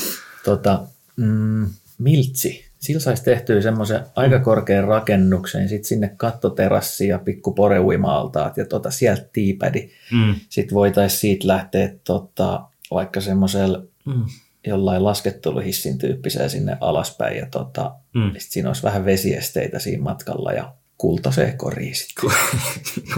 Tota, mm, miltsi sillä saisi tehtyä semmoisen aika korkean rakennuksen, sitten sinne kattoterassi ja pikku poreuimaaltaat ja tota, sieltä tiipädi. Mm. Sitten voitaisiin siitä lähteä tota, vaikka semmoisella mm. jollain lasketteluhissin tyyppisellä sinne alaspäin ja tota, mm. sit siinä olisi vähän vesiesteitä siinä matkalla ja kultaseen koriin sitten.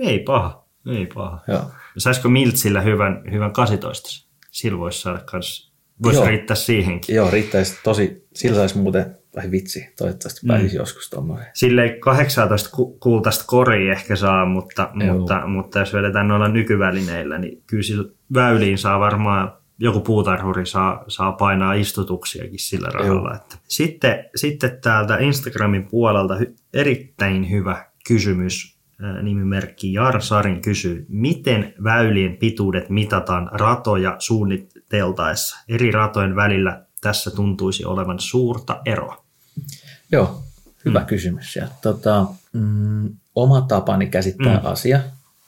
Ei paha, ei paha. Joo. Saisiko Miltsillä hyvän, hyvän 18? Sillä voisi saada kans, voisi Joo. riittää siihenkin. Joo, riittäisi tosi, sillä saisi muuten Ai vitsi, toivottavasti mm. pääsisi joskus tuommoinen. Silleen 18 kultaista kori ehkä saa, mutta, mutta, mutta, jos vedetään noilla nykyvälineillä, niin kyllä sillä väyliin saa varmaan joku puutarhuri saa, saa painaa istutuksiakin sillä rahalla. Että. Sitten, sitten täältä Instagramin puolelta erittäin hyvä kysymys. Nimimerkki Jarsarin kysyy, miten väylien pituudet mitataan ratoja suunniteltaessa? Eri ratojen välillä tässä tuntuisi olevan suurta eroa. Joo, hyvä mm. kysymys. Ja, tota, mm, oma tapani käsittää mm. asia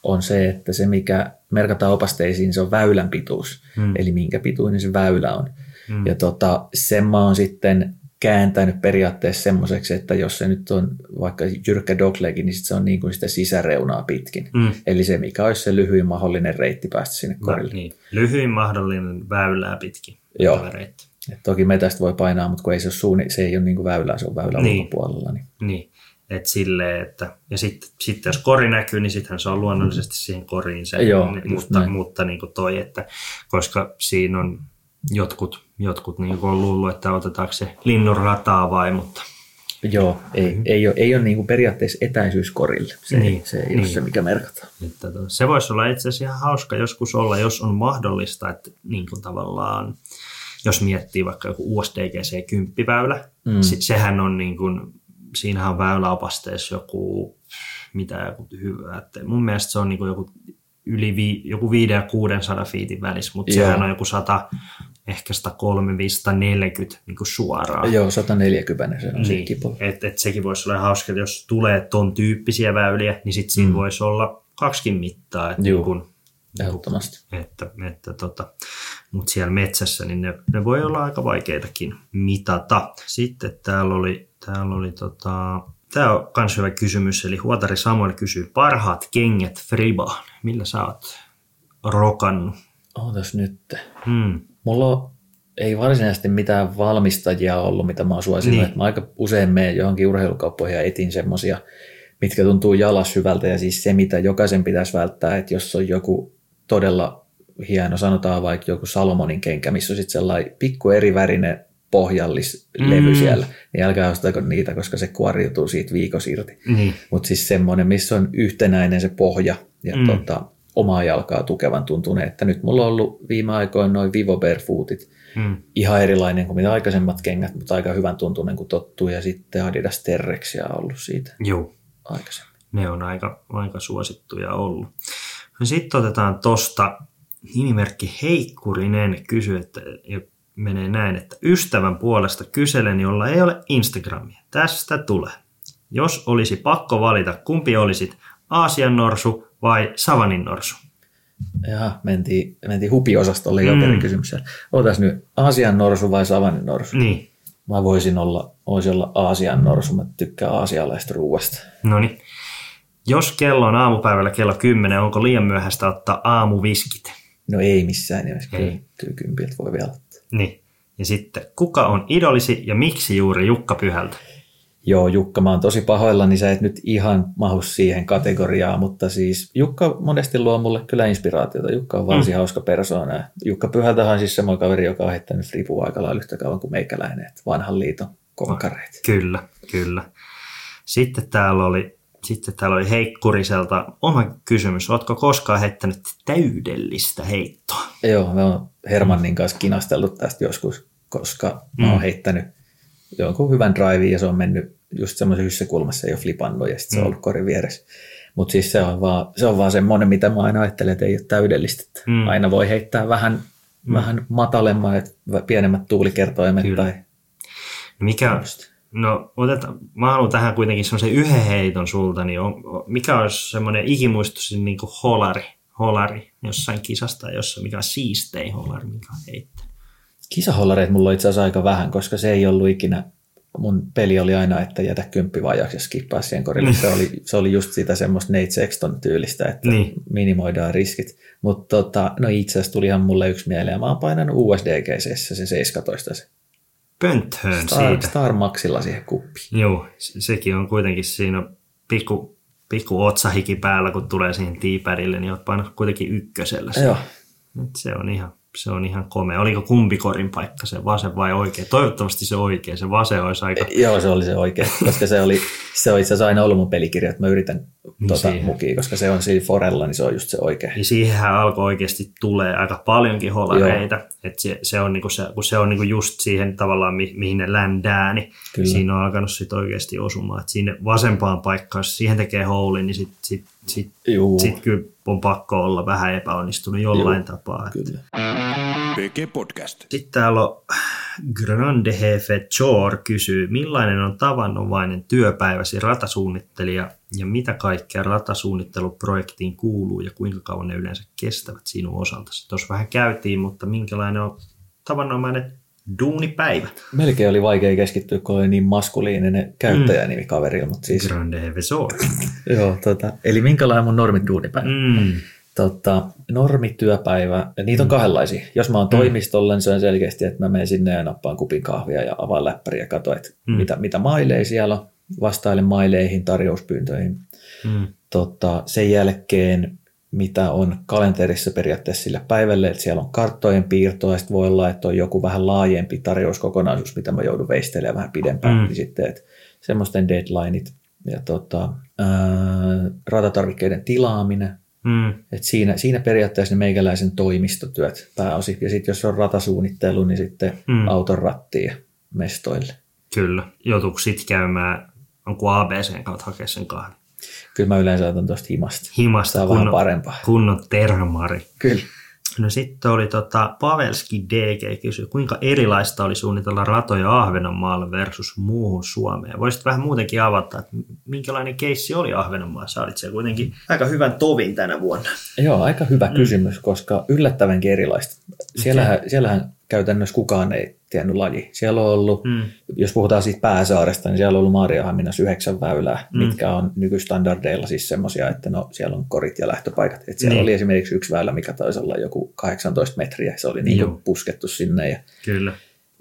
on se, että se mikä merkataan opasteisiin, se on väylän pituus, mm. eli minkä pituinen se väylä on. Mm. Ja tota, sen mä oon sitten kääntänyt periaatteessa semmoiseksi, että jos se nyt on vaikka jyrkkä doglegi, niin sit se on niin kuin sitä sisäreunaa pitkin. Mm. Eli se, mikä olisi se lyhyin mahdollinen reitti päästä sinne korille. Niin. Lyhyin mahdollinen väylää pitkin. Joo. Reitti. Et toki metästä voi painaa, mutta kun ei se, ole suunni, se ei ole niin kuin väylää, se on väylän niin. ulkopuolella. Niin. niin. Et silleen, että, ja sitten sit jos kori näkyy, niin sittenhän se on luonnollisesti siihen koriin se, Joo, mutta, mutta niin kuin toi, että koska siinä on jotkut, jotkut niin on luullut, että otetaanko se linnun rataa vai, mutta Joo, ei, mm-hmm. ei ole, ei ole niin kuin periaatteessa etäisyys korille. Se, niin, se ei niin. ole se, mikä merkataan. Että se voisi olla itse asiassa ihan hauska joskus olla, jos on mahdollista, että niin kuin tavallaan jos miettii vaikka joku USDGC 10-väylä, mm. se, sehän on niin kuin, siinähän on väyläopasteessa joku, mitä joku hyvä, että mun mielestä se on niin kuin joku yli vi, joku 5 ja 600 fiitin välissä, mutta Joo. sehän on joku 100, ehkä 103, 140 niin suoraan. Joo, 140 se on niin, että et sekin voisi olla hauska, että jos tulee ton tyyppisiä väyliä, niin sitten siinä mm. voisi olla kaksikin mittaa. Että Joo. Niin kun, Ehdottomasti. Että, että tota, mutta siellä metsässä niin ne, ne voi olla aika vaikeitakin mitata. Sitten täällä oli, täällä oli tota, Tämä on myös hyvä kysymys, eli Huotari Samuel kysyy, parhaat kengät Fribaan, millä sä oot rokannut? Ootas nyt. Hmm. Mulla ei varsinaisesti mitään valmistajia ollut, mitä mä oon suosinut. Niin. Mä aika usein menen johonkin urheilukauppoihin ja etin semmosia, mitkä tuntuu jalas hyvältä ja siis se, mitä jokaisen pitäisi välttää, että jos on joku todella hieno, sanotaan vaikka joku Salomonin kenkä, missä on sitten sellainen pikku erivärinen pohjallislevy mm. siellä, niin älkää ostako niitä, koska se kuoriutuu siitä viikos irti. Mm. Mutta siis semmoinen, missä on yhtenäinen se pohja ja mm. tota, omaa jalkaa tukevan tuntuneen, että nyt mulla on ollut viime aikoina noin Vivo Barefootit, mm. ihan erilainen kuin mitä aikaisemmat kengät, mutta aika hyvän tuntunen kuin tottuu, ja sitten Adidas Terrexia on ollut siitä Joo. aikaisemmin. Ne on aika, aika suosittuja ollut. Sitten otetaan tosta nimimerkki Heikkurinen kysyy, että menee näin, että ystävän puolesta kyselen, jolla ei ole Instagramia. Tästä tulee. Jos olisi pakko valita, kumpi olisit, Aasian norsu vai Savanin norsu? Jaha, mentiin, mentiin hupiosastolle jokerin mm. kysymys. Otas nyt, Aasian norsu vai Savanin norsu? Niin. Mä voisin olla, voisin olla Aasian norsu, mä tykkään aasialaista ruuasta. No niin. Jos kello on aamupäivällä kello 10, onko liian myöhäistä ottaa aamuviskit? No ei missään nimessä, ei. kyllä kympiltä voi vielä ottaa. Niin. Ja sitten, kuka on idolisi ja miksi juuri Jukka Pyhältä? Joo, Jukka, mä oon tosi pahoillani, sä et nyt ihan mahu siihen kategoriaan, mutta siis Jukka monesti luo mulle kyllä inspiraatiota. Jukka on varsin mm. hauska persoona. Jukka Pyhältä on siis semmoinen kaveri, joka on heittänyt fripua aika lailla yhtä kauan kuin meikäläinen, että vanhan liiton konkareet. Kyllä, kyllä. Sitten täällä oli sitten täällä oli Heikkuriselta oma kysymys. Oletko koskaan heittänyt täydellistä heittoa? Joo, me on Hermannin kanssa kinastellut tästä joskus, koska mm. mä oon heittänyt jonkun hyvän drive ja se on mennyt just semmoisen hyssäkulmassa, ei ole flipannut ja sitten se on mm. ollut korin vieressä. Mutta siis se on, vaan, se on vaan semmoinen, mitä mä aina ajattelen, että ei ole täydellistä. Mm. Aina voi heittää vähän, mm. vähän matalemmat, pienemmät tuulikertoimet. Kyllä. Tai mikä, Just. No otetaan, mä haluan tähän kuitenkin semmoisen yhden heiton sulta, niin on, mikä olisi semmoinen ikimuistoisin niin kuin holari, holari jossain kisasta tai jossain, mikä on siistein holari, mikä on heittänyt? Kisahollareita mulla on itse asiassa aika vähän, koska se ei ollut ikinä mun peli oli aina, että jätä kymppi vajaksi ja skippaa siihen korille. Se oli, se oli just sitä semmoista Nate Sexton tyylistä, että niin. minimoidaan riskit. Mutta tota, no itse asiassa tulihan mulle yksi mieleen. Mä oon painanut USDGC se 17 se. Pönthöön Star, siitä. Star Maxilla siihen kuppiin. Joo, sekin on kuitenkin siinä pikku, pikku otsahiki päällä, kun tulee siihen tiipädille, niin oot painanut kuitenkin ykkösellä. Joo. Se on ihan se on ihan komea. Oliko kumpi korin paikka, se vasen vai oikea? Toivottavasti se oikea, se vasen olisi aika... Joo, se oli se oikea, koska se, oli, se on itse asiassa aina ollut mun pelikirja, että mä yritän niin tuota mukia, koska se on siinä Forella, niin se on just se oikea. Niin siihenhän alkoi oikeasti tulee aika paljonkin holareita, että se, se, on niinku se, kun se on niinku just siihen tavallaan, mi, mihin ne ländää, niin Kyllä. siinä on alkanut sit oikeasti osumaan. Että sinne vasempaan paikkaan, jos siihen tekee houlin, niin sitten sit sitten sit kyllä on pakko olla vähän epäonnistunut jollain Juu, tapaa. Kyllä. PG Podcast. Sitten täällä on Grande Hefe Chor kysyy, millainen on tavanomainen työpäiväsi ratasuunnittelija ja mitä kaikkea ratasuunnitteluprojektiin kuuluu ja kuinka kauan ne yleensä kestävät sinun osaltasi. Tuossa vähän käytiin, mutta minkälainen on tavanomainen duunipäivä. Melkein oli vaikea keskittyä, kun oli niin maskuliininen käyttäjänimi kaverilla. Mutta siis... Grande Hevesor. Joo, tota, eli minkälainen mun normit duunipäivä? Mm. Tota, normityöpäivä, niitä on mm. kahdenlaisia. Jos mä oon mm. toimistolla, niin se on selkeästi, että mä menen sinne ja nappaan kupin kahvia ja avaan läppäriä ja katsoin, että mm. mitä, mitä maileja siellä on. Vastailen maileihin, tarjouspyyntöihin. Mm. Tota, sen jälkeen mitä on kalenterissa periaatteessa sillä päivälle, että siellä on karttojen piirtoa, ja sitten voi olla, että on joku vähän laajempi tarjouskokonaisuus, mitä mä joudun veistelemään vähän pidempään, mm. niin sitten, että semmoisten deadlineit ja tota, ää, ratatarvikkeiden tilaaminen, mm. että siinä, siinä periaatteessa ne meikäläisen toimistotyöt pääosin, ja sitten jos on ratasuunnittelu, niin sitten mm. auton rattiin mestoille. Kyllä, joutuuko sitten käymään, onko ABCn kautta hakea sen kahden? Kyllä mä yleensä otan tuosta himasta. Himasta, Tämä on kunnon, vähän parempaa. Kunnon termari. Kyllä. No sitten oli tota, Pavelski DG kysyi, kuinka erilaista oli suunnitella ratoja Ahvenanmaalle versus muuhun Suomeen. Voisit vähän muutenkin avata, että minkälainen keissi oli Ahvenanmaassa? Olit siellä kuitenkin aika hyvän tovin tänä vuonna. Joo, aika hyvä mm. kysymys, koska yllättävänkin erilaista. Siellähän, okay. siellähän käytännössä kukaan ei tiennyt laji. Siellä on ollut, mm. jos puhutaan siitä pääsaaresta, niin siellä on ollut Maariahaminassa yhdeksän väylää, mm. mitkä on nykystandardeilla siis semmoisia, että no, siellä on korit ja lähtöpaikat. Et siellä niin. oli esimerkiksi yksi väylä, mikä taisi olla joku 18 metriä, se oli niin puskettu sinne. Ja, Kyllä.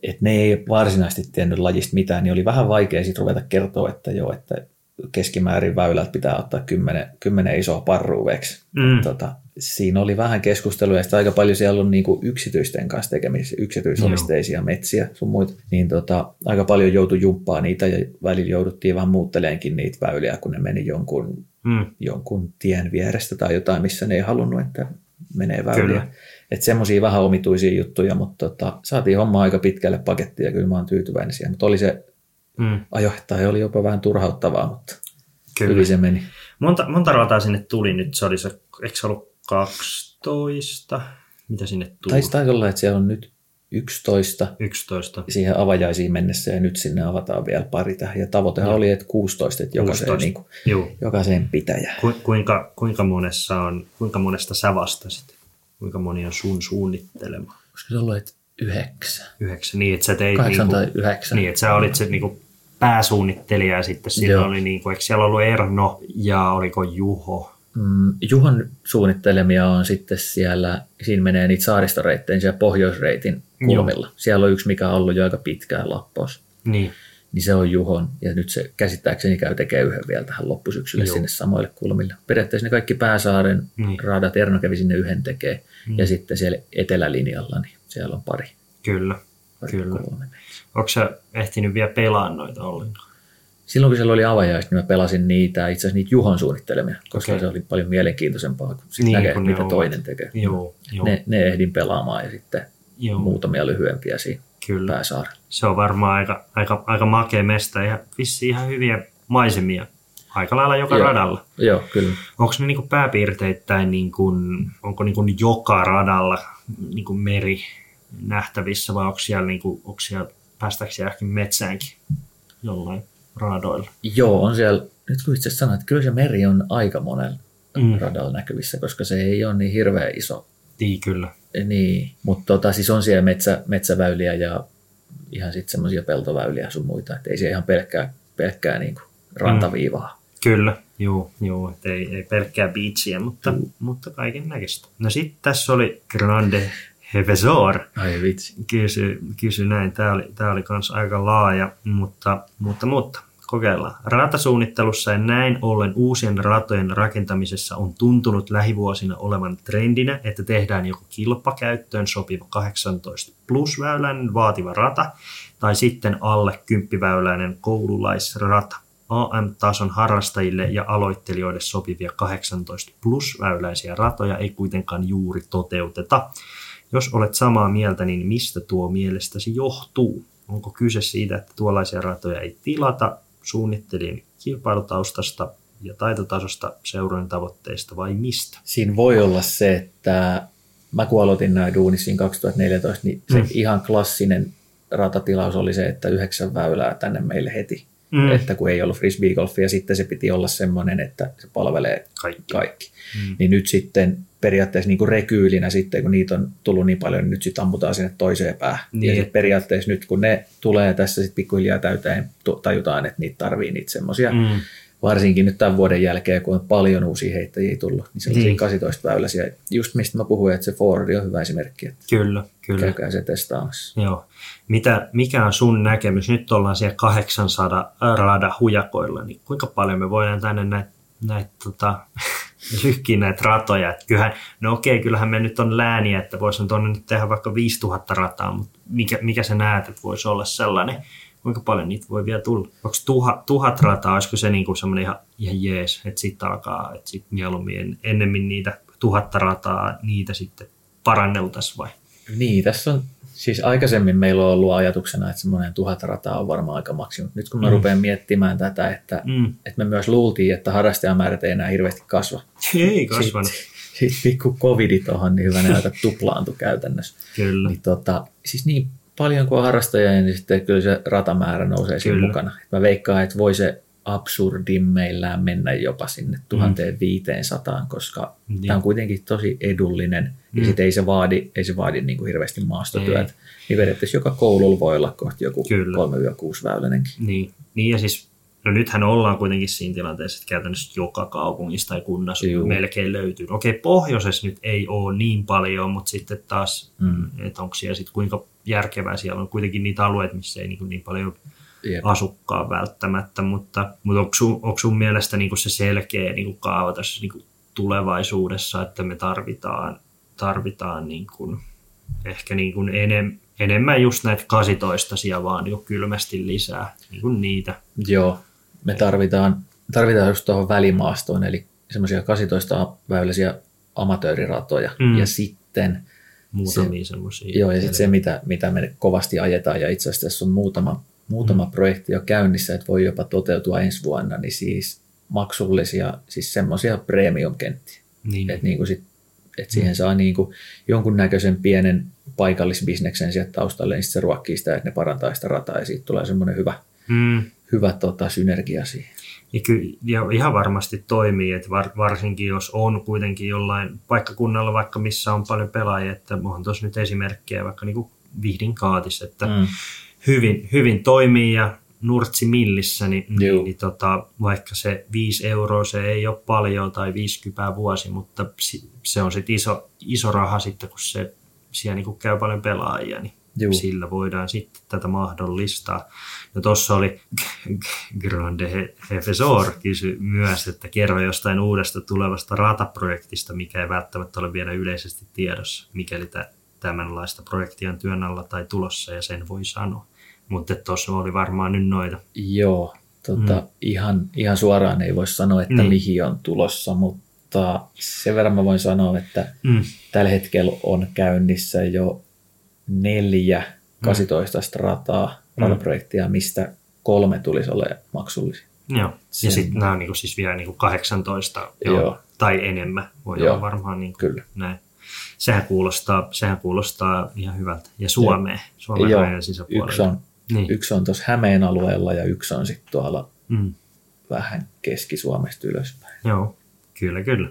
Et ne ei varsinaisesti tiennyt lajista mitään, niin oli vähän vaikea sitten ruveta kertoa, että joo, että keskimäärin väylät pitää ottaa kymmenen, kymmenen isoa parruuveksi. Mm. Tota, siinä oli vähän keskustelua ja aika paljon siellä on niin kuin yksityisten kanssa tekemisiä, yksityisomisteisia Joo. metsiä sun muita, niin tota, aika paljon joutui jumppaa niitä ja välillä jouduttiin vähän muutteleenkin niitä väyliä, kun ne meni jonkun, mm. jonkun tien vierestä tai jotain, missä ne ei halunnut, että menee väyliä. Että semmoisia vähän omituisia juttuja, mutta tota, saatiin homma aika pitkälle pakettia ja kyllä mä oon tyytyväinen siihen, mutta oli se mm. ajoittaa ja oli jopa vähän turhauttavaa, mutta kyllä. hyvin se meni. Monta, monta rataa sinne tuli nyt, se oli se, eikö se ollut 12. Mitä sinne tuli? Taisi, taisi olla, että siellä on nyt 11. 11. Siihen avajaisiin mennessä ja nyt sinne avataan vielä pari tähän. Ja tavoitehan oli, että 16, että jokaiseen, 16. Niin kuin, jokaiseen pitäjä. Ku, kuinka, kuinka, monessa on, kuinka monesta sä vastasit? Kuinka moni on sun suunnittelema? Koska se ollut, että yhdeksän. Yhdeksän, niin että sä teit... Kahdeksan niin kuin, tai yhdeksän. Niin, että sä olit se niin kuin pääsuunnittelija ja sitten siellä oli, niin kuin, eikö siellä ollut Erno ja oliko Juho? Mm, Juhon suunnittelemia on sitten siellä, siinä menee niitä saaristoreitteen siellä pohjoisreitin kulmilla. Joo. Siellä on yksi, mikä on ollut jo aika pitkään lappaus. Niin. Niin se on Juhon, ja nyt se käsittääkseni käy tekee yhden vielä tähän loppusyksylle Joo. sinne samoille kulmille. Periaatteessa ne kaikki pääsaaren niin. radat, Erno kävi sinne yhden tekee, niin. ja sitten siellä etelälinjalla, niin siellä on pari. Kyllä, pari kyllä. Kolme. Onko sä ehtinyt vielä pelaa noita ollenkaan? silloin kun siellä oli avajaiset, niin mä pelasin niitä, itse asiassa niitä Juhon suunnittelemia, koska okay. se oli paljon mielenkiintoisempaa, kun sitten niin, näkee, kun mitä ovat. toinen tekee. Joo, joo. Ne, ne ehdin pelaamaan ja sitten joo. muutamia lyhyempiä siinä Kyllä. pääsaarella. Se on varmaan aika, aika, aika makea mesta ja vissi ihan hyviä maisemia aika lailla joka joo. radalla. Joo, kyllä. Onko ne niinku pääpiirteittäin, niinku, onko niinku joka radalla niinku meri nähtävissä vai onko siellä, niinku, onko siellä päästäänkö siellä ehkä metsäänkin jollain radoilla. Joo, on siellä, nyt kun itse sanoit, että kyllä se meri on aika monella mm. radalla näkyvissä, koska se ei ole niin hirveän iso. Niin, kyllä. Niin, mutta tota, siis on siellä metsä, metsäväyliä ja ihan sitten semmoisia peltoväyliä sun muita, että ei se ihan pelkkää, pelkkää niin kuin rantaviivaa. Mm. Kyllä, joo, joo että ei, ei pelkkää biitsiä, mutta, mm. mutta kaiken näköistä. No sitten tässä oli Grande Hefesor. Ai vitsi. Kysy, kysy näin, tämä oli, tää oli kans aika laaja, mutta, mutta, mutta kokeillaan. Ratasuunnittelussa ja näin ollen uusien ratojen rakentamisessa on tuntunut lähivuosina olevan trendinä, että tehdään joko kilpakäyttöön sopiva 18 plus väyläinen vaativa rata tai sitten alle 10 väyläinen koululaisrata. AM-tason harrastajille ja aloittelijoille sopivia 18 plus väyläisiä ratoja ei kuitenkaan juuri toteuteta. Jos olet samaa mieltä, niin mistä tuo mielestäsi johtuu? Onko kyse siitä, että tuollaisia ratoja ei tilata suunnittelin kilpailutaustasta ja taitotasosta seurojen tavoitteista vai mistä? Siinä voi olla se, että mä kun aloitin näin duunissa 2014, niin se mm. ihan klassinen ratatilaus oli se, että yhdeksän väylää tänne meille heti. Mm. Että kun ei ollut frisbeegolfia, sitten se piti olla semmoinen, että se palvelee kaikki. kaikki. Mm. Niin nyt sitten periaatteessa niin kuin rekyylinä sitten, kun niitä on tullut niin paljon, niin nyt sitten ammutaan sinne toiseen päähän. Niin. Ja periaatteessa nyt kun ne tulee tässä sitten pikkuhiljaa täyteen, tajutaan, että niitä tarvii niitä semmoisia, mm. varsinkin nyt tämän vuoden jälkeen, kun on paljon uusia heittäjiä tullut, niin sellaisia niin. 18 väyläisiä. Just mistä mä puhuin, että se Ford on hyvä esimerkki. Että kyllä, kyllä. Käykää se testaamassa. Joo. Mitä, mikä on sun näkemys? Nyt ollaan siellä 800 rada hujakoilla, niin kuinka paljon me voidaan tänne näitä näit, tota, lyhkiä näitä ratoja. Että kyllähän, no okei, kyllähän me nyt on lääniä, että voisi tuonne nyt tehdä vaikka 5000 rataa, mutta mikä, mikä sä näet, että voisi olla sellainen, kuinka paljon niitä voi vielä tulla? Onko tuhat, tuhat rataa, olisiko se niin kuin semmoinen ihan, ihan jees, että sitten alkaa, että sitten mieluummin ennemmin niitä tuhatta rataa, niitä sitten paranneltaisiin vai? Niin, tässä on Siis aikaisemmin meillä on ollut ajatuksena, että semmoinen tuhat rataa on varmaan aika maksimum. Nyt kun mä mm. rupean miettimään tätä, että, mm. että me myös luultiin, että harrastajamäärät ei enää hirveästi kasva. Ei kasvanut. Sitten, sitten pikku covidi tuohon, niin hyvänä aika tuplaantu käytännössä. Kyllä. Niin, tota, siis niin paljon kuin harrastajia, niin sitten kyllä se ratamäärä nousee siinä mukana. Mä veikkaan, että voi se absurdimmillään mennä jopa sinne 1500, mm. koska niin. tämä on kuitenkin tosi edullinen mm. ja sitten ei se vaadi, ei se vaadi niin kuin hirveästi maastotyötä. Niin periaatteessa joka koululla voi olla kohti joku 3-6 väylänenkin. Niin. niin ja siis No nythän ollaan kuitenkin siinä tilanteessa, että käytännössä joka kaupungissa tai kunnassa Juu. melkein löytyy. Okei, pohjoisessa nyt ei ole niin paljon, mutta sitten taas, mm. että onko siellä sitten kuinka järkevää siellä on kuitenkin niitä alueita, missä ei niin, niin paljon Jep. asukkaan välttämättä, mutta, mutta onko, sun, onko sun mielestä niin kuin se selkeä niin kuin kaava tässä niin kuin tulevaisuudessa, että me tarvitaan, tarvitaan niin kuin, ehkä niin kuin enem, enemmän just näitä 18 vaan jo kylmästi lisää niin kuin niitä. Joo, me tarvitaan, tarvitaan just tuohon välimaastoon, eli semmoisia 18 väyläisiä amatööriratoja mm. ja sitten Muutamia semmoisia. Joo, ja sitten se, mitä, mitä me kovasti ajetaan, ja itse asiassa on muutama muutama mm. projekti jo käynnissä, että voi jopa toteutua ensi vuonna, niin siis maksullisia, siis semmoisia premium-kenttiä. Niin. Että niin kuin sit, et siihen mm. saa niin kuin jonkunnäköisen pienen paikallisbisneksen sieltä taustalle, niin se ruokkii sitä, että ne parantaa sitä rataa ja siitä tulee semmoinen hyvä, mm. hyvä tota, synergia siihen. Ja, kyllä, ja ihan varmasti toimii, että var, varsinkin jos on kuitenkin jollain paikkakunnalla, vaikka missä on paljon pelaajia, että onhan tuossa nyt esimerkkejä vaikka niin kuin Vihdin kaatis, että mm hyvin, hyvin toimii ja nurtsi millissä, niin, niin, niin tota, vaikka se 5 euroa se ei ole paljon tai 50 vuosi, mutta se on sitten iso, iso raha sitten, kun se siellä niin käy paljon pelaajia, niin Juu. sillä voidaan sitten tätä mahdollistaa. Ja tuossa oli Grande Hefesor kysy myös, että kerro jostain uudesta tulevasta rataprojektista, mikä ei välttämättä ole vielä yleisesti tiedossa, mikäli tämänlaista projektia on työn alla tai tulossa ja sen voi sanoa. Mutta tuossa oli varmaan nyt noita. Joo, tota, mm. ihan, ihan suoraan ei voi sanoa, että niin. mihin on tulossa, mutta sen verran mä voin sanoa, että mm. tällä hetkellä on käynnissä jo neljä 18 mm. rataa, rataprojektia, mistä kolme tulisi olemaan maksullisia. Joo, Sen... ja sitten nämä on niinku siis vielä niinku 18 joo, joo. tai enemmän, voi joo. olla varmaan niinku Kyllä. näin sehän kuulostaa, sehän kuulostaa ihan hyvältä. Ja Suomeen, Suomen rajan sisäpuolella. Yksi on, niin. yksi on tuossa Hämeen alueella ja yksi on sitten tuolla mm. vähän Keski-Suomesta ylöspäin. Joo, Kyllä, kyllä.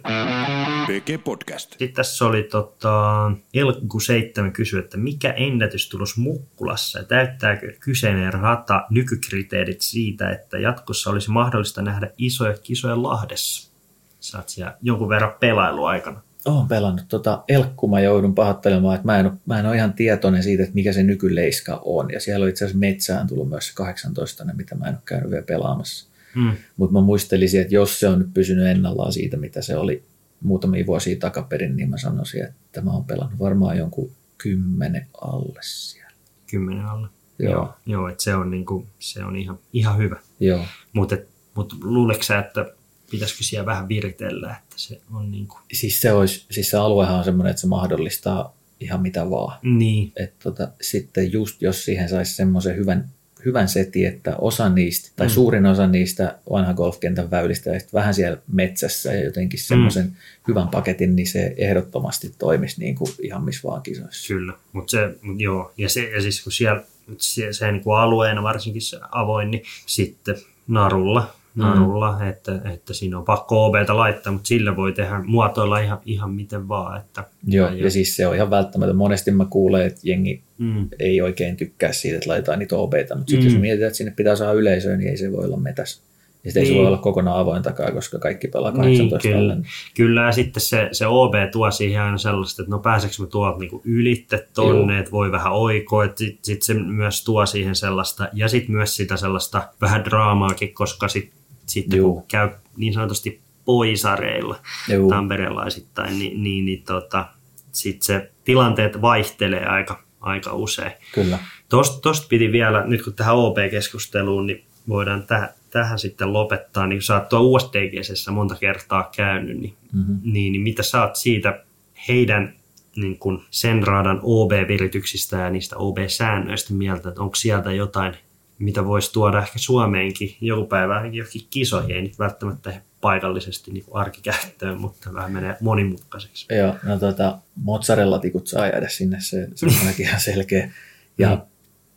PG Podcast. Sitten tässä oli tota, Elkku 7 kysy, että mikä ennätystulos Mukkulassa ja täyttääkö kyseinen rata nykykriteerit siitä, että jatkossa olisi mahdollista nähdä isoja kisoja Lahdessa? Saat siellä jonkun verran pelailuaikana. Olen pelannut. Tota, Elkku mä joudun pahoittelemaan, että mä en, ole, mä en ole ihan tietoinen siitä, että mikä se nykyleiska on. Ja siellä on itse asiassa metsään tullut myös se 18, mitä mä en ole käynyt vielä pelaamassa. Mm. Mutta mä muistelisin, että jos se on nyt pysynyt ennallaan siitä, mitä se oli muutamia vuosia takaperin, niin mä sanoisin, että mä oon pelannut varmaan jonkun kymmenen alle siellä. Kymmenen alle. Joo. Joo, joo että se on, niinku, se on ihan, ihan hyvä. Joo. Mutta mut luuleeko sä, että pitäisikö siellä vähän viritellä, että se on niin kuin... Siis se, olisi, siis se aluehan on semmoinen, että se mahdollistaa ihan mitä vaan. Niin. Et tota, sitten just jos siihen saisi semmoisen hyvän, hyvän setin, että osa niistä, tai mm. suurin osa niistä vanha golfkentän väylistä, ja vähän siellä metsässä ja jotenkin semmoisen mm. hyvän paketin, niin se ehdottomasti toimisi niin kuin ihan missä vaan kisoissa. Kyllä, mutta se, mut joo, ja, se, ja siis kun siellä se, se niin kuin alueena varsinkin se avoin, niin sitten narulla narulla, mm. että, että siinä on pakko OBtä laittaa, mutta sillä voi tehdä muotoilla ihan, ihan miten vaan. Että, Joo, ja, ja siis se on ihan välttämätön. Monesti mä kuulen, että jengi mm. ei oikein tykkää siitä, että laitetaan niitä OBtä, mutta sitten mm. jos mietitään, että sinne pitää saada yleisöä, niin ei se voi olla metäs. Ja sitten niin. ei se niin. voi olla kokonaan avoin takaa, koska kaikki pelaa 18 niin, kyllä. kyllä, ja sitten se, se OB tuo siihen aina sellaista, että no pääseekö me tuolta niinku ylitte tonne, että voi vähän oikoa, että sitten sit se myös tuo siihen sellaista, ja sitten myös sitä sellaista vähän draamaakin, koska sitten sitten Juu. kun käy niin sanotusti poisareilla Juu. tamperelaisittain, niin, niin, niin tota, sitten se tilanteet vaihtelee aika, aika usein. Kyllä. Tosta, tosta piti vielä, nyt kun tähän OP-keskusteluun, niin voidaan täh, tähän sitten lopettaa, niin kun sä oot tuo USTGSssä monta kertaa käynyt, niin, mm-hmm. niin, niin mitä sä oot siitä heidän niin kun sen raadan OB-virityksistä ja niistä OB-säännöistä mieltä, että onko sieltä jotain mitä voisi tuoda ehkä Suomeenkin joku päivä johonkin kisoihin, ei nyt välttämättä paikallisesti niin arkikäyttöön, mutta vähän menee monimutkaiseksi. Joo, no tota, mozzarella-tikut saa jäädä sinne, se, se on ainakin ihan selkeä. Ja mm.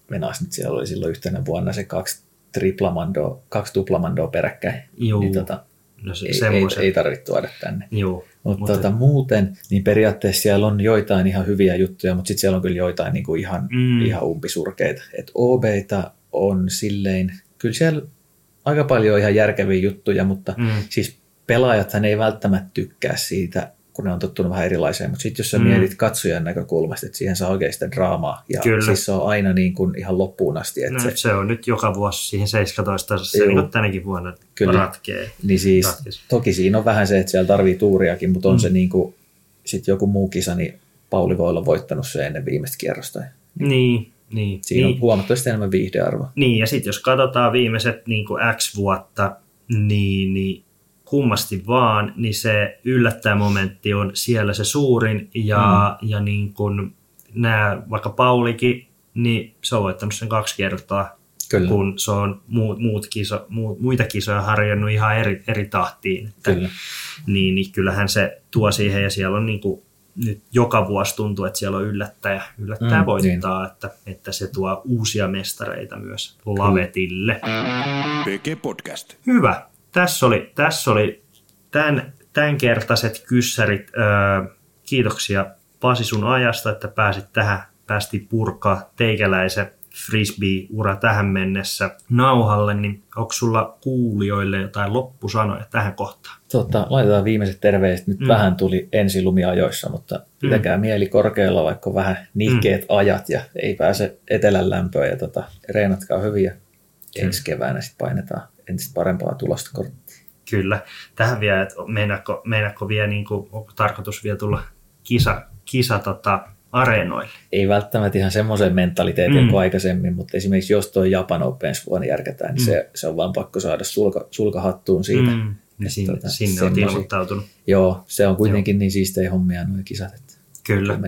menas nyt siellä oli silloin yhtenä vuonna se kaksi triplamandoa, kaksi tuplamandoa peräkkäin. Joo. Niin tota, no se, ei, ei, ei tarvitse tuoda tänne. Joo. Mut mutta tota, muuten, niin periaatteessa siellä on joitain ihan hyviä juttuja, mutta sitten siellä on kyllä joitain niin kuin ihan, mm. ihan umpisurkeita. Et OBita on silleen, kyllä siellä aika paljon ihan järkeviä juttuja, mutta mm. siis pelaajathan ei välttämättä tykkää siitä, kun ne on tottunut vähän erilaiseen, mutta sitten jos sä mm. mietit katsojan näkökulmasta, että siihen saa oikein sitä draamaa, ja Kyllä. siis se on aina niin kuin ihan loppuun asti. Että no, se, se, on nyt joka vuosi siihen 17 se niin tänäkin vuonna Kyllä. ratkee. Niin siis, toki siinä on vähän se, että siellä tarvii tuuriakin, mutta on mm. se niin kuin, sit joku muu kisa, niin Pauli voi olla voittanut se ennen viimeistä kierrosta. Niin, niin, Siinä niin, on huomattavasti enemmän viihdearvoa. Niin, ja sitten jos katsotaan viimeiset niin kuin X vuotta, niin, niin kummasti vaan, niin se yllättäjämomentti on siellä se suurin, ja, mm. ja niin kuin nämä, vaikka Paulikin, niin se on voittanut sen kaksi kertaa, Kyllä. kun se on muut, muut kiso, muut, muita kisoja harjannut ihan eri, eri tahtiin. Että, Kyllä. Niin, niin kyllähän se tuo siihen, ja siellä on niin kuin nyt joka vuosi tuntuu, että siellä on yllättäjä, yllättäjä mm, voittaa, niin. että, että se tuo uusia mestareita myös Lavetille. PG Podcast. Hyvä. Tässä oli, tässä oli tämän, tämänkertaiset kyssärit. Öö, kiitoksia Pasi sun ajasta, että pääsit tähän, päästi purkaa teikäläisen frisbee-ura tähän mennessä nauhalle, niin onko sulla kuulijoille jotain loppusanoja tähän kohtaan? Tota, laitetaan viimeiset terveiset. Nyt mm. vähän tuli ensilumiajoissa, mutta pitäkää mm. mieli korkealla, vaikka vähän nihkeet mm. ajat ja ei pääse etelän lämpöön ja tota, reenatkaa hyvin ja ensi keväänä sitten painetaan entistä parempaa tulosta korttia. Kyllä. Tähän vielä, että meinaatko, meinaatko vielä, niin kuin, onko tarkoitus vielä tulla kisa, kisa tota, areenoille. Ei välttämättä ihan semmoisen mentaliteetin mm. kuin aikaisemmin, mutta esimerkiksi jos tuo Japan Open ensi vuonna järkätään, niin mm. se, se on vaan pakko saada sulka, sulkahattuun siitä. Mm. Niin sinne, tuota, sinne on ilmoittautunut. Joo, se on kuitenkin Joo. niin siistejä hommia nuo kisat. Että kyllä.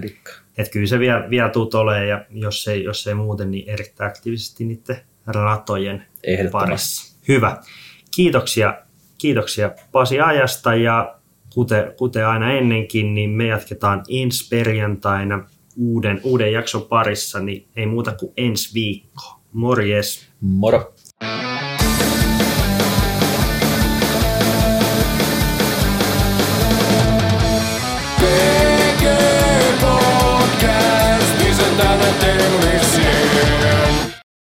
Et kyllä se vielä, vielä tuut olemaan ja jos ei, jos ei muuten, niin erittäin aktiivisesti niiden ratojen parissa. Hyvä. Kiitoksia, kiitoksia Pasi ajasta ja kuten, kuten aina ennenkin, niin me jatketaan ensi perjantaina uuden, uuden jakson parissa, niin ei muuta kuin ensi viikko. Morjes! Moro!